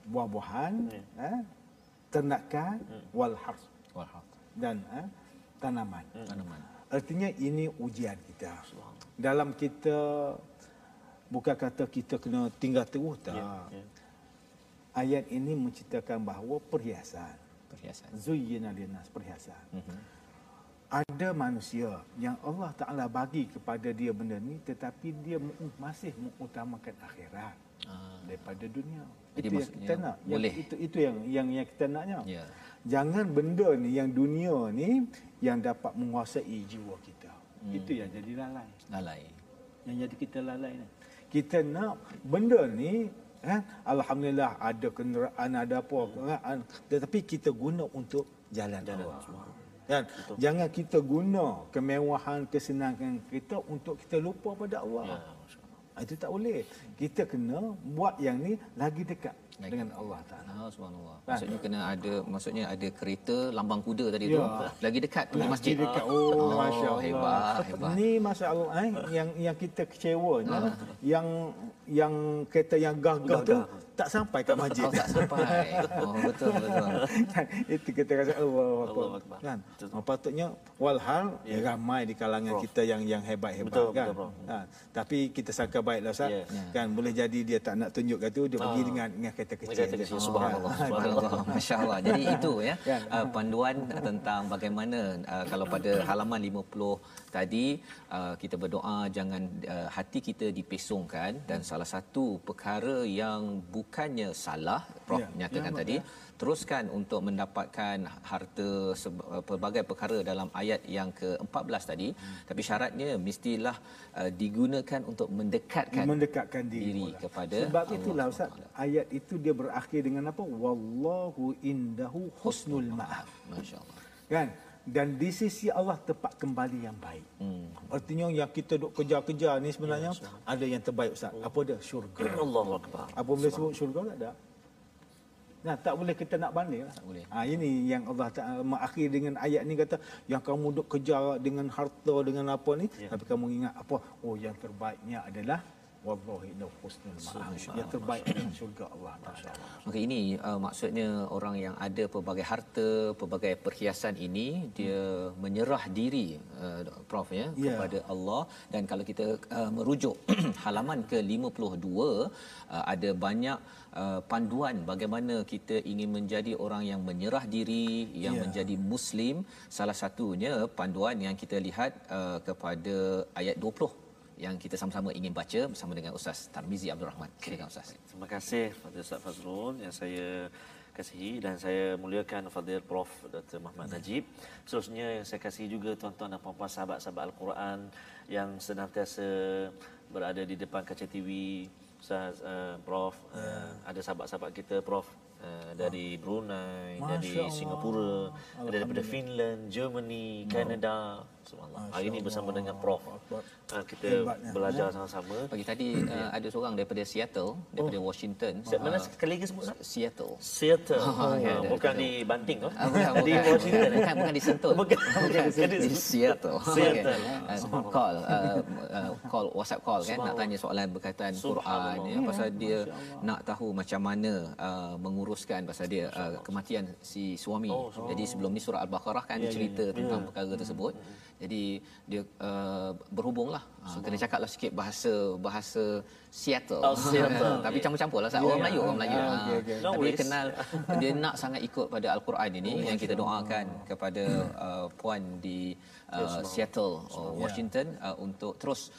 Ha, Buah-buahan, eh? ternakan, wal hars Walhaq. dan eh, tanaman. Tanaman. Artinya ini ujian kita. Dalam kita bukan kata kita kena tinggal terus tak. ya. Ayat ini menceritakan bahawa perhiasan. Perhiasan. Zuyyina linnas perhiasan. Mhm. Ada manusia yang Allah Taala bagi kepada dia benda ni tetapi dia masih mengutamakan akhirat Ah. daripada dunia. Jadi itu yang kita nak. Yang boleh. itu itu yang yang yang kita naknya. Ya. Jangan benda ni yang dunia ni yang dapat menguasai jiwa kita. Hmm. Itu yang jadi lalai. Lalai. Yang jadi kita lalai ni. Kita nak benda ni eh, alhamdulillah ada kenderaan ada apa kan, tetapi kita guna untuk jalan Allah. Kan? Jangan kita guna kemewahan kesenangan kita untuk kita lupa pada Allah. Ah, Itu tak boleh. Kita kena buat yang ni lagi dekat Lagi. dengan Allah Taala. Ah, subhanallah. Kan? Maksudnya kena ada maksudnya ada kereta lambang kuda tadi Ya. tu lagi dekat pergi masjid. Lagi dekat. Oh, Oh, Masya Allah. hebat, hebat. Ni Masya Allah. Eh, yang, yang kita kecewanya, yang yang kereta yang gagah tu, tak sampai kat masjid. Oh, tak sampai. Oh, betul betul. kan itu kita rasa Allah Allahu Akbar. kan Betul. oh, patutnya walhal ya. ramai di kalangan Prof. kita yang yang hebat-hebat Betul, kan betul, Prof. ha, tapi kita sangka baiklah Ustaz Ya. kan boleh jadi dia tak nak tunjuk kata dia pergi Ah. dengan dengan kereta kecil Kereta kecil, Ah, subhanallah, kan? subhanallah. Allah, Masya Allah. Jadi itu ya Kan? uh, panduan tentang bagaimana uh, kalau pada halaman 50 tadi uh, kita berdoa jangan uh, hati kita dipesongkan dan salah satu perkara yang bukannya salah Prof Ya, nyatakan ya, tadi teruskan untuk mendapatkan harta uh, pelbagai perkara dalam ayat yang ke-14 tadi. Tapi syaratnya mestilah uh, digunakan untuk mendekatkan mendekatkan diri, diri kepada sebab Allah itulah Ustaz ayat itu dia berakhir dengan apa? Wallahu indahu husnul ma'ab. Masya-Allah. kan dan di sisi Allah tempat kembali yang baik. Hmm. Artinya yang kita duk kejar-kejar ni sebenarnya ada yang terbaik Ustaz. Apa dia? Syurga. Allahu akbar. Apa boleh sebut syurga tak ada? Nah, tak boleh kita nak banding lah. Tak boleh. Ha, ini yang Allah Ta'ala mengakhir dengan ayat ni kata, yang kamu duk kejar dengan harta, dengan apa ni, Ya. tapi kamu ingat apa? Oh, yang terbaiknya adalah Wallahi husnul ma'ab. Yang terbaik adalah syurga Allah. Allah. Maka ini uh, maksudnya orang yang ada pelbagai harta, pelbagai perhiasan ini dia menyerah diri uh, Prof ya Ya. kepada Allah dan kalau kita uh, merujuk halaman ke-52 uh, ada banyak uh, panduan bagaimana kita ingin menjadi orang yang menyerah diri, yang Ya. menjadi muslim. Salah satunya panduan yang kita lihat uh, kepada ayat 20 yang kita sama-sama ingin baca bersama dengan Ustaz Tarmizi Abdul Rahman. Silakan Ustaz. Terima kasih kepada Ustaz Fazrul yang saya kasihi dan saya muliakan Fadil Prof Dr. Muhammad Najib. Seterusnya yang saya kasihi juga tuan-tuan dan puan-puan sahabat-sahabat Al-Quran yang senantiasa berada di depan kaca TV. Ustaz uh, Prof uh, ada sahabat-sahabat kita Prof uh, dari Brunei, Masya dari Allah. Singapura, ada daripada Finland, Germany, Canada. Subhanallah. Hari ini bersama dengan Prof. Akbar. Uh, kita Hebatnya. belajar sama-sama. Pagi tadi uh, ada seorang daripada Seattle, daripada Washington. Siap, Mana Uh, sekali lagi sebut? Seattle. Seattle. Oh, ya, Ah, ada- bukan ada. di Banting tu. Ah, bukan, Di bukan. Washington. Bukan, bukan di Sentul. Bukan, bukan di di Seattle. Seattle. Okay. Uh, call, uh, uh, call, WhatsApp call kan, nak tanya soalan berkaitan Quran. Ya, pasal dia nak tahu macam mana uh, menguruskan pasal dia uh, kematian si suami. Oh, Jadi sebelum ni surah Al-Baqarah kan Ya, ya, cerita tentang perkara tersebut. Jadi dia uh, berhubunglah. Uh, kena cakaplah sikit bahasa bahasa Seattle. Oh, Seattle. Tapi campur-campur lah. Orang. Melayu, orang Melayu. Ah, Ah, okey, okey. No Tapi dia kenal dia nak sangat ikut pada al-Quran ini yang kita doakan kepada uh, puan di uh, Seattle uh, Washington uh, untuk terus uh,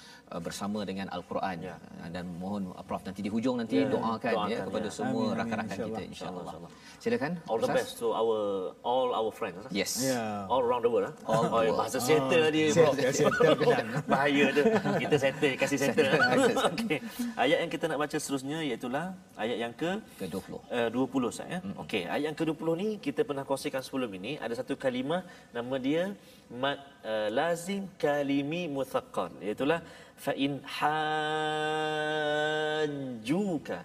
bersama dengan al-Quran Ya. uh, dan mohon uh, Prof nanti di hujung nanti Ya, doakan, doakan, ya kepada ya. semua Amin, rakan-rakan kita insyaAllah. InsyaAllah. Silakan. All the Ustaz. best to our all our friends. ah. Yes. Ya. All around the world. ah. All oh, the world. bahasa Seattle tadi. bro. Settle, settle kenan. Bahaya tu. Kita settle, kasih settle. Okey. Ayat yang kita nak baca seterusnya iaitu ayat yang ke Ke-20. Uh, 20 Ustaz ya. Mm-hmm. Okey, ayat yang ke-20 ni kita pernah kongsikan sebelum ini ada satu kalimah nama dia mad uh, lazim kalimi muthaqqal iaitu fa in hajjuka.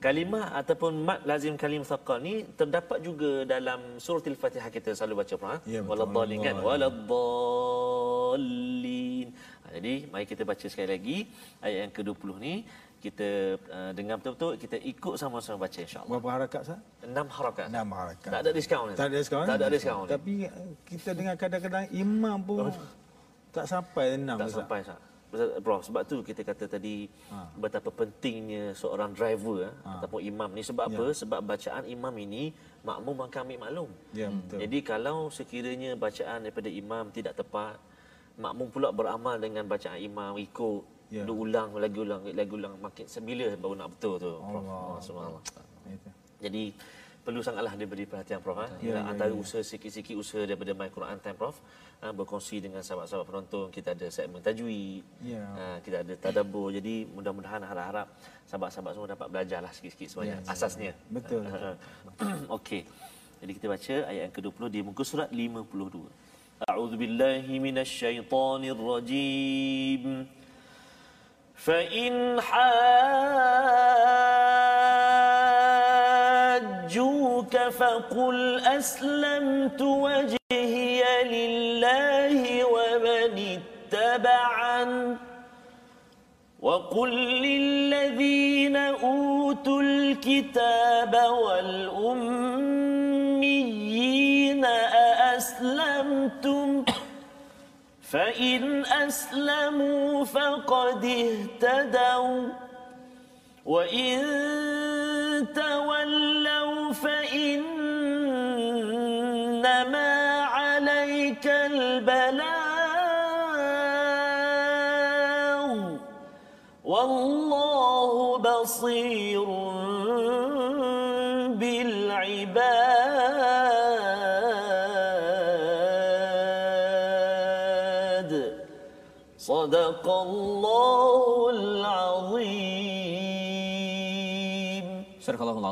Kalimah ataupun mad lazim kalim muthaqqal ni terdapat juga dalam surah Al-Fatihah kita selalu baca Quran. Ya, betul. Waladdallin kan. Waladdallin. Ha, jadi mari kita baca sekali lagi ayat yang ke-20 ni kita uh, dengar betul-betul kita ikut sama-sama baca insya-Allah. Berapa harakat Ustaz? Enam harakat. Enam harakat. Tak ada diskaun. Tak ada diskaun. Tak ada diskaun. Tapi eh, kita dengar kadang-kadang imam pun tak sampai enam tak Ustaz. sampai sah. Bro, sebab tu kita kata tadi Ha. betapa pentingnya seorang driver ha. ataupun imam ni sebab Ya. apa? Sebab bacaan imam ini makmum akan ambil maklum. Ya, betul. Jadi kalau sekiranya bacaan daripada imam tidak tepat, makmum pula beramal dengan bacaan imam ikut Ya. dia ulang lagi ulang lagi ulang makin semila baru nak betul tu. Prof. Allah. Oh, subhanallah. Itu. Jadi perlu sangatlah dia beri perhatian Prof. Ha? Ya, Ya, ya, antara ya. usaha sikit-sikit usaha daripada My Quran Time Prof. Ha, berkongsi dengan sahabat-sahabat penonton. Kita ada segmen tajwid. Ya. Ha, kita ada tadabbur. Jadi mudah-mudahan harap-harap sahabat-sahabat semua dapat belajarlah sikit-sikit sebanyak Ya, ya, asasnya. Betul, betul. Okey. Jadi kita baca ayat yang ke-20 di muka surat 52. A'udzu billahi minasyaitonir rajim. فإن حاجوك فقل أسلمت وجهي لله ومن اتبعن وقل للذين أوتوا الكتاب والأميين أأسلمتم فإن أسلموا فقد اهتدوا وإن تولوا فإنما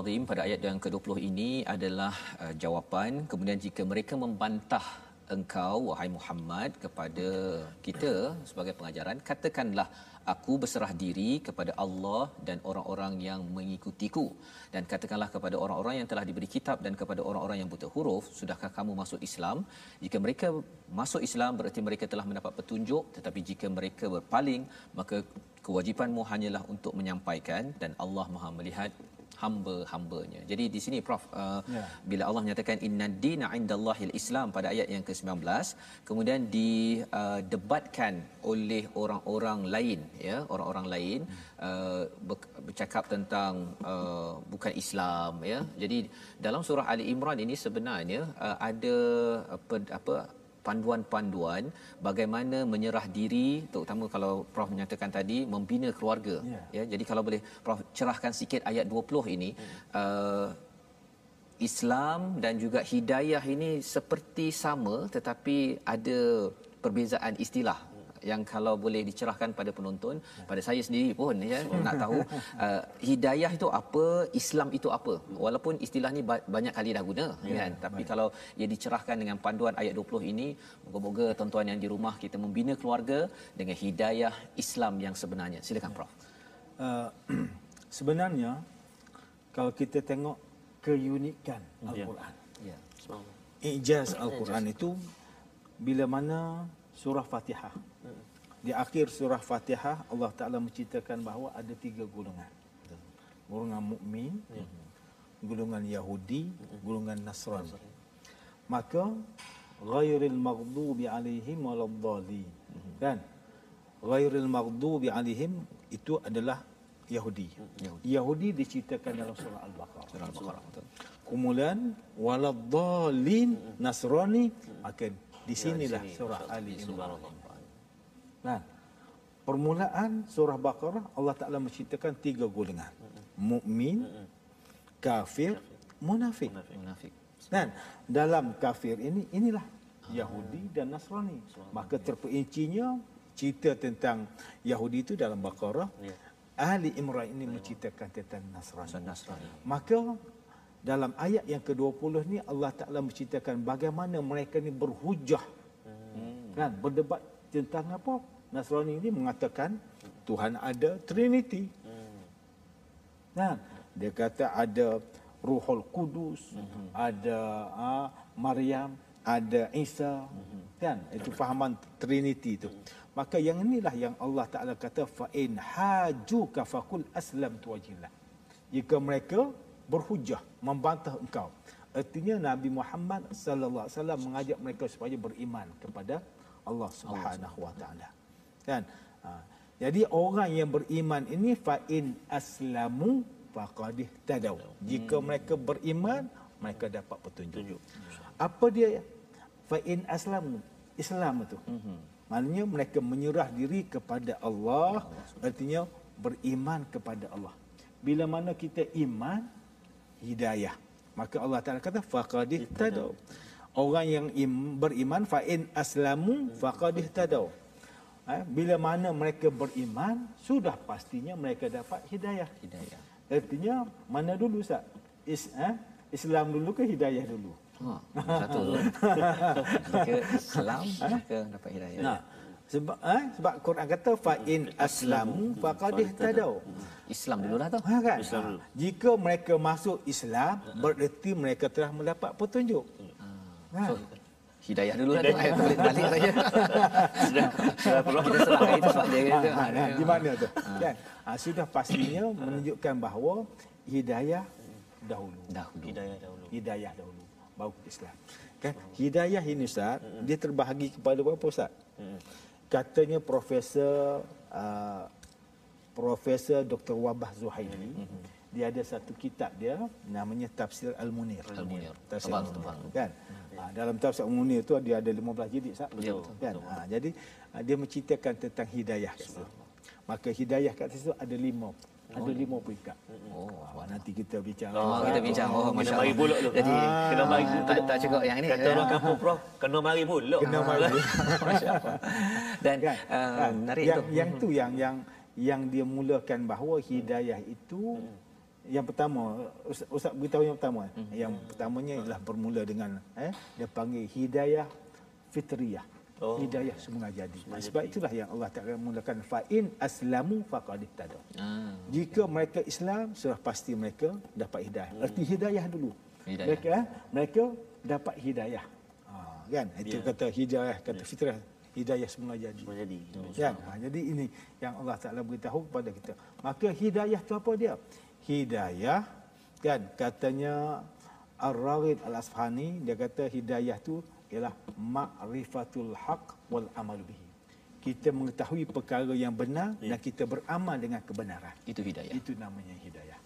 Al-Azim pada ayat yang ke-20 ini adalah uh, jawapan. Kemudian jika mereka membantah engkau wahai Muhammad kepada kita sebagai pengajaran katakanlah aku berserah diri kepada Allah dan orang-orang yang mengikutiku. Dan katakanlah kepada orang-orang yang telah diberi kitab dan kepada orang-orang yang buta huruf sudahkah kamu masuk Islam? Jika mereka masuk Islam berarti mereka telah mendapat petunjuk. Tetapi jika mereka berpaling maka kewajipanmu hanyalah untuk menyampaikan dan Allah Maha melihat hamba-hambanya. Jadi di sini Prof uh, Ya. bila Allah menyatakan inna dina indallahil Islam pada ayat yang ke-19 kemudian didebatkan oleh orang-orang lain ya orang-orang lain uh, ber- bercakap tentang uh, bukan Islam ya. Jadi dalam surah Ali Imran ini sebenarnya uh, ada apa apa panduan-panduan bagaimana menyerah diri. Terutama kalau prof menyatakan tadi membina keluarga. Ya. ya jadi kalau boleh prof cerahkan sikit ayat 20 ini uh, Islam dan juga hidayah ini seperti sama tetapi ada perbezaan istilah yang kalau boleh dicerahkan pada penonton pada saya sendiri pun ya nak tahu uh, hidayah itu apa Islam itu apa. Walaupun istilah ni ba- banyak kali dah guna ya, kan? Tapi kalau ia dicerahkan dengan panduan ayat 20 ini moga-moga tuan-tuan yang di rumah kita membina keluarga dengan hidayah Islam yang sebenarnya. Silakan prof. Uh, sebenarnya kalau kita tengok keunikan Al-Quran. ya. Ijaz. Al-Quran itu bila mana surah Fatihah. Di akhir surah Fatihah Allah Taala menceritakan bahawa ada tiga golongan. Golongan mukmin, golongan Yahudi, golongan Nasrani. Maka ghairil maghdubi alaihim waladdallin. Kan? Ghairil maghdubi alaihim itu adalah Yahudi. Yahudi. Yahudi diceritakan dalam surah Al-Baqarah. surah al-baqarah Kemudian waladdallin Nasrani akan di sinilah sini, surah Ali Imran. Nah, permulaan surah Baqarah Allah Taala menceritakan tiga golongan. Mukmin, kafir, munafik. munafik Dan dalam kafir ini inilah Yahudi dan Nasrani. Maka terperincinya cerita tentang Yahudi itu dalam Baqarah. Ya. Ahli Imran ini menceritakan tentang Nasrani. Nasrani Maka dalam ayat yang ke-20 ni Allah Taala menceritakan bagaimana mereka ni berhujah. Hmm. Kan berdebat tentang apa? Nasrani ini mengatakan Tuhan ada Trinity. Kan? Dia kata ada Ruhul Kudus, ada ah, Maryam, ada Isa. Kan? Itu fahaman Trinity itu. Maka yang inilah yang Allah Taala kata in hajuka faqul aslamtu wajhillah. Jika mereka berhujah membantah engkau. Artinya Nabi Muhammad sallallahu alaihi wasallam mengajak mereka supaya beriman kepada Allah Subhanahu wa taala. Kan? Ha. Jadi orang yang beriman ini fa in aslamu faqad tadaw. Jika mereka beriman, mereka dapat petunjuk. Apa dia fa in aslamu? Islam itu. Maknanya mereka menyerah diri kepada Allah, artinya beriman kepada Allah. Bila mana kita iman, hidayah. Maka Allah Taala kata faqad tadaw. Orang yang im, beriman fa in aslamu faqad tadaw. Eh, bila mana mereka beriman, sudah pastinya mereka dapat hidayah. hidayah Artinya mana dulu Ustaz? Is, eh? Islam dulu ke hidayah dulu? ha satu tu jika Islam maka dapat hidayah Nah, sebab eh, sebab Quran kata fa in aslamu faqad ihtadaw. Islam dulu dah tu Ha kan? Islam dulu. Jika mereka masuk Islam, bererti mereka telah mendapat petunjuk. So Ha. Hidayah dulu lah tu. Tu boleh balik saja. Sudah sudah perlu Kita serang itu sebab dia kata. Ha, nah, di mana tu? Kan? Ha, sudah pastinya menunjukkan bahawa hidayah dahulu. Dahulu. hidayah dahulu. Hidayah dahulu baru Islam. Kan? Hidayah ini Ustaz, dia terbahagi kepada berapa Ustaz? Katanya Profesor uh, Profesor Dr. Wabah Zuhaili, dia ada satu kitab dia namanya Tafsir Al-Munir. Al-Munir. Tafsir Tebal, Al-Munir. tebal. Kan? Ha, dalam Tafsir Al-Munir tu dia ada 15 jilid Ustaz. Betul, Kan? Ha, jadi ha, dia menceritakan tentang hidayah kat situ. Maka hidayah kat situ ada lima ada lima peringkat. Oh, Wah, nanti kita bicara. Oh, kita bincang. Oh, Kena mari pulak tu. Jadi, kena mari ah, tak, tak cukup yang ini. Kata orang kampung prof, kena mari pulak. Kena mari. Dan kan? uh, Kan? menarik yang, tu. Yang tu yang yang yang dia mulakan bahawa hidayah itu yang pertama Ustaz, Ustaz beritahu yang pertama yang pertamanya ialah bermula dengan eh dia panggil hidayah fitriyah Oh. hidayah semula jadi sebab itulah yang Allah Taala mulakan fa in aslamu faqad Ah, jika mereka Islam sudah pasti mereka dapat hidayah erti hidayah dulu Hidayah. mereka eh, mereka dapat hidayah ha, kan itu Ya. kata hidayah kata fitrah hidayah semula jadi Semua jadi. Kan? Ha, jadi ini yang Allah Taala beritahu kepada kita. Maka hidayah tu apa dia? Hidayah kan katanya Ar-Raghid Al-Asfahani dia kata hidayah tu ialah ma'rifatul haq wal amal bihi. Kita mengetahui perkara yang benar dan kita beramal dengan kebenaran. itu hidayah. Itu namanya hidayah.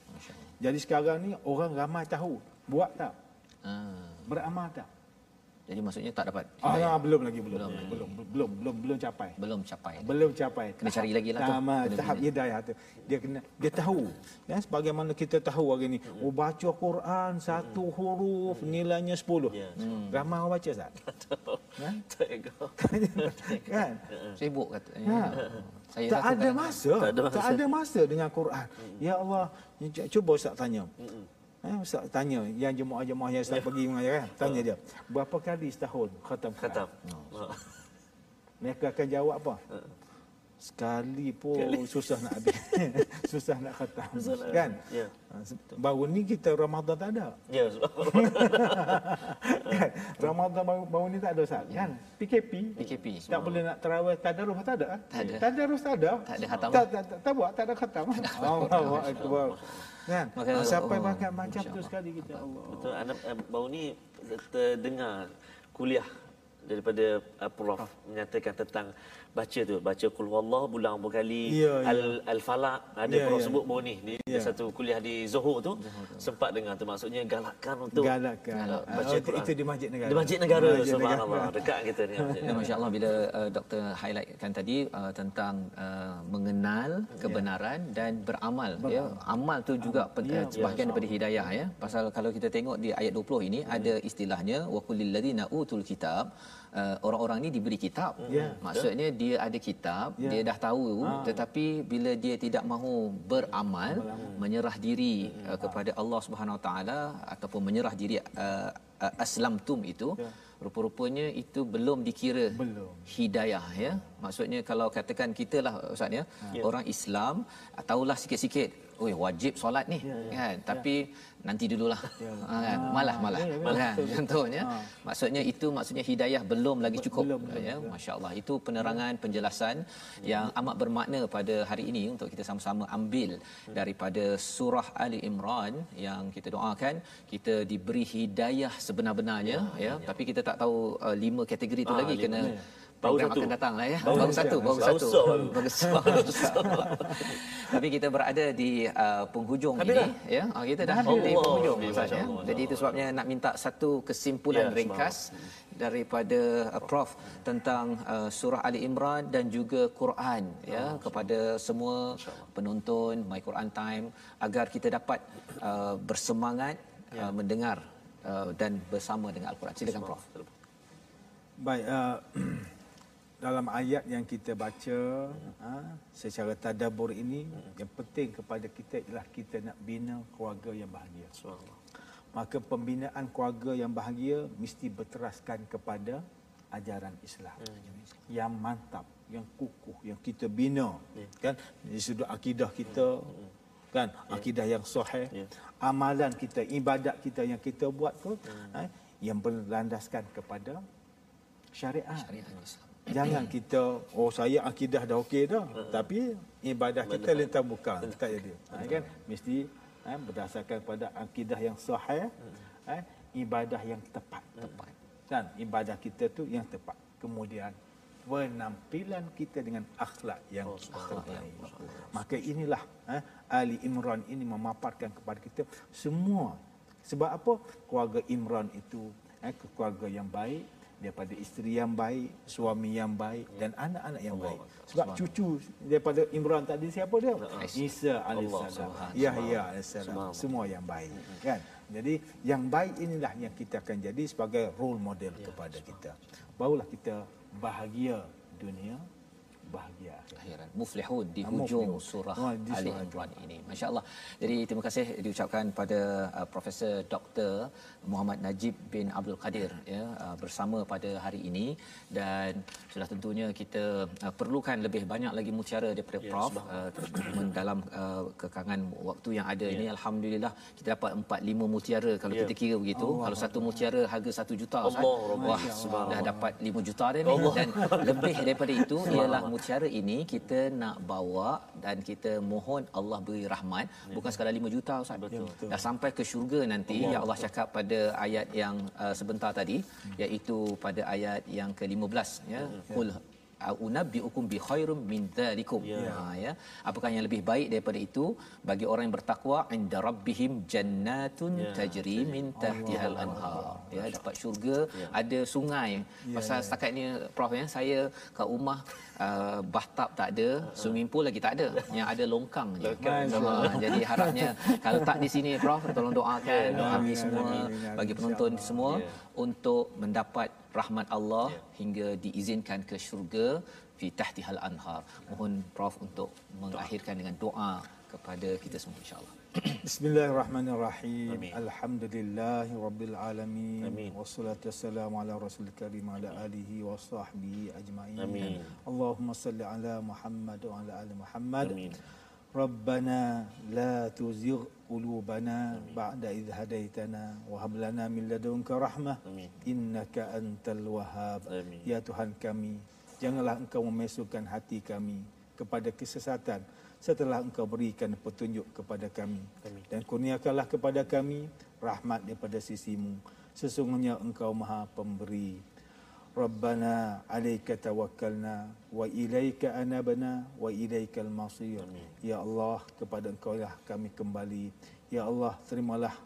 Jadi sekarang ni orang ramai tahu, buat tak? Ah, Beramal tak? Jadi maksudnya tak dapat Ah, hidayah. belum lagi belum. Belum Belum lagi. belum belum belum, belum capai. Belum capai. belum capai Kena cari lagi lah tu. tahap, Kena tahap hidayah tu dia kena dia tahu ya sebagaimana kita tahu hari ni oh baca Quran satu huruf nilainya 10 Ya. ramai orang baca tak ha? Tak ego. kan Sibuk katanya. Ha. Saya tak ada masa Tak ada masa. tak ada masa dengan Quran ya Allah cuba ustaz tanya Eh, Ustaz tanya yang jemaah-jemaah yang Ustaz pergi mengajar kan tanya dia berapa kali setahun khatam Quran Khatam. Mereka akan jawab apa? Sekali pun susah nak habis. susah nak khatam. kan? Ya. Ha, Baru ni kita Ramadan tak ada. Ya. kan? Ramadan baru, baru ni tak ada Ustaz. Kan? PKP. PKP. Tak boleh nak terawih tadarus tak ada. Tak ada. Tadarus tak ada. Tak ada khatam. Tak, tak, tak, tak buat, tak ada khatam. Allahu akbar. Kan? Maka- Ha, Sampai oh, makan macam tu sekali kita Allah. Betul. Anak eh, baru ni terdengar kuliah daripada uh, prof menyatakan tentang baca tu baca qul huwallah bulan berkali Ya, ya. al al falaq ada Ya, prof ya. sebut baru ni di Ya. satu kuliah di Zohor tu sempat dengar tu maksudnya galakkan untuk Galakkan. Galak, Ah, baca oh, itu, Quran. itu di Masjid Negara. di masjid negara subhanallah dekat kita ni masjid Ya, Masya Allah bila uh, doktor highlightkan tadi uh, tentang uh, mengenal kebenaran dan beramal ya amal tu juga Ya, uh, sebahagian daripada hidayah ya pasal kalau kita tengok di ayat 20 ini ada istilahnya waqulil ladzina utul kitab uh, orang-orang ni diberi kitab. Ya. maksudnya dia ada kitab Ya. dia dah tahu tetapi bila dia tidak mahu beramal menyerah diri uh, kepada Allah Subhanahu Wa Taala ataupun menyerah diri uh, uh, aslamtum itu rupa-rupanya itu belum dikira Belum. hidayah ya. Maksudnya kalau katakan kita lah ustaz ya orang Islam ah, tahulah sikit-sikit oi wajib solat ni. Kan? Tapi nanti dululah. Ha, kan? Malah malah. Ya, ya, kan? Contohnya Ha. maksudnya itu maksudnya hidayah belum lagi cukup. belum, belum, ya. masya-Allah. Itu penerangan penjelasan yang amat bermakna pada hari ini untuk kita sama-sama ambil daripada surah Ali Imran yang kita doakan. Kita diberi hidayah sebenar-benarnya ya tapi kita tak tahu uh, lima kategori itu Ah, lagi lima. kena Baru satu. akan datang lah ya. Baru baru satu. baru Baru satu. baru. tapi kita berada di uh, penghujung Habis ini dah? ya. Ah, kita dah Allah. di penghujung Ustaz ya. Allah. jadi itu sebabnya nak minta satu kesimpulan Ya, ringkas daripada uh, prof tentang uh, surah Ali Imran dan juga Quran ya kepada semua penonton My Quran Time agar kita dapat uh, bersemangat uh, mendengar uh, dan bersama dengan Al-Quran. Silakan prof. Baik, uh, dalam ayat yang kita baca ha, secara tadabbur ini yang penting kepada kita ialah kita nak bina keluarga yang bahagia. Maka pembinaan keluarga yang bahagia mesti berteraskan kepada ajaran Islam. Yang mantap, yang kukuh, yang kita bina kan dari sudut akidah kita kan akidah yang sahih, Ya. amalan kita, ibadat kita yang kita buat tu ha, yang berlandaskan kepada syariat. Syariat Islam. Jangan kita oh saya akidah dah okey dah. Tapi ibadah kita lintang bukan tak jadi. Ha, kan? Mesti ha, berdasarkan pada akidah yang sahih ha, ibadah yang tepat. Tepat. Dan ibadah kita tu yang tepat. Kemudian penampilan kita dengan akhlak yang terbaik. Maka inilah ha, Ali Imran ini memaparkan kepada kita semua. Sebab apa? Keluarga Imran itu eh, keluarga yang baik daripada isteri yang baik, suami yang baik dan anak-anak yang baik. Sebab cucu daripada Imran tadi siapa dia? Isa alaihissalam, Yahya alaihissalam, semua yang baik, kan? Jadi yang baik inilah yang kita akan jadi sebagai role model kepada kita. Barulah kita bahagia dunia, bahagia akhirat. muflihun di hujung muflihun. surah Ah, Ali Imran ini. masya-Allah. Jadi terima kasih diucapkan pada uh, profesor Dr Muhammad Najib bin Abdul Qadir ya uh, bersama pada hari ini. Dan sudah tentunya kita uh, perlukan lebih banyak lagi mutiara daripada Ya, prof uh, dalam uh, kekangan waktu yang ada Ya. ini. Alhamdulillah kita dapat 4 5 mutiara kalau Ya. kita kira begitu. Kalau satu mutiara harga 1 juta Ustaz. Allah, wah Subhanallah. dah dapat 5 juta dah ni. Dan lebih daripada itu ialah mutiara ini kita nak bawa dan kita mohon Allah beri rahmat. Bukan sekadar 5 juta Ustaz. Betul. dah sampai ke syurga nanti ya Allah cakap pada ayat yang uh, sebentar tadi iaitu pada ayat yang ke-15 ya. Qul unabbiukum bi khairum min dzalikum Ya. ha ya. Apakah yang lebih baik daripada itu? Bagi orang yang bertakwa inda rabbihim jannatun Ya. tajri min tahtihal anhar. Ya dapat syurga. Ada sungai. Pasal setakat ni prof ya saya kat rumah uh, bathtub tak ada swimming pool lagi tak ada. Yang ada longkang je. Longkang. Ha, jadi harapnya kalau tak di sini prof tolong doakan. Ya, kami semua bagi penonton Ya. semua untuk mendapat rahmat Allah hingga diizinkan ke syurga fi tahtihal anhar mohon prof untuk mengakhirkan dengan doa kepada kita semua insyaallah Bismillahirrahmanirrahim. Amin. Alhamdulillahi rabbil alamin. Amin. Wassalatu wassalamu ala rasul karim ala alihi wa sahbihi ajma'in. Amin. Allahumma salli ala Muhammad wa ala ali Muhammad. Amin. ربنا لا تزغ قلوبنا بعد إذ هديتنا وهب لنا من لدنك رحمة Amin. إنك أنت الوهاب Amin. Ya Tuhan kami janganlah engkau memasukkan hati kami kepada kesesatan setelah engkau berikan petunjuk kepada kami Amin. dan kurniakanlah kepada kami rahmat daripada sisimu sesungguhnya engkau maha pemberi Rabbana alaika tawakkalna wa ilaika anabna wa ilaikal masir. Ya Allah, kepada Engkau lah kami kembali. Ya Allah, terimalah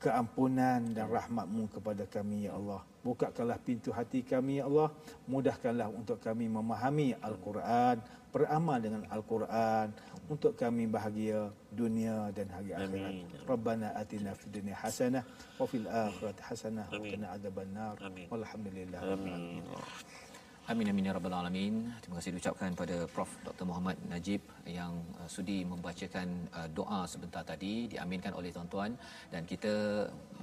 keampunan dan rahmatmu kepada kami ya Allah. Bukakanlah pintu hati kami ya Allah. Mudahkanlah untuk kami memahami Al-Quran, beramal dengan Al-Quran untuk kami bahagia dunia dan hari akhirat. Amin. Rabbana atina fid dunya hasanah wa fil akhirati hasanah wa qina adzabannar. Amin. Walhamdulillah. Amin. Amin amin ya rabbal alamin. Terima kasih diucapkan pada Prof Dr Muhammad Najib yang uh, sudi membacakan uh, doa sebentar tadi diaminkan oleh tuan-tuan dan kita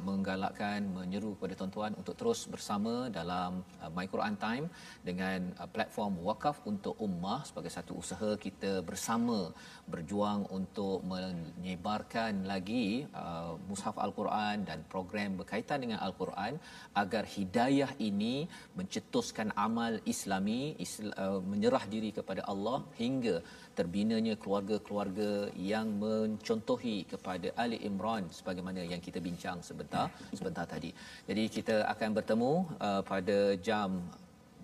menggalakkan menyeru kepada tuan-tuan untuk terus bersama dalam uh, My Quran Time dengan uh, platform wakaf untuk ummah. Sebagai satu usaha kita bersama berjuang untuk menyebarkan lagi uh, mushaf al-Quran dan program berkaitan dengan al-Quran agar hidayah ini mencetuskan amal islami isla, uh, menyerah diri kepada Allah hingga terbinanya keluarga-keluarga yang mencontohi kepada Ali Imran sebagaimana yang kita bincang sebentar sebentar tadi. Jadi kita akan bertemu uh, pada jam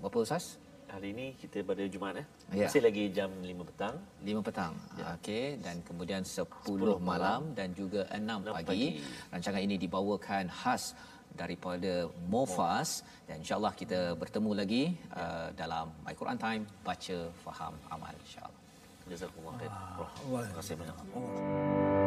berapa Ustaz? Hari ini kita pada Jumaat eh. Ya. Masih lagi jam 5 petang. 5 petang. Ya. Okey dan kemudian 10, 10 malam dan juga 6, 6 pagi. pagi. Rancangan ini dibawakan khas daripada Mofas dan insyaallah kita bertemu lagi uh, dalam My Quran Time baca faham amal insyaallah. Jazakumullah khair. Allah. Terima kasih banyak.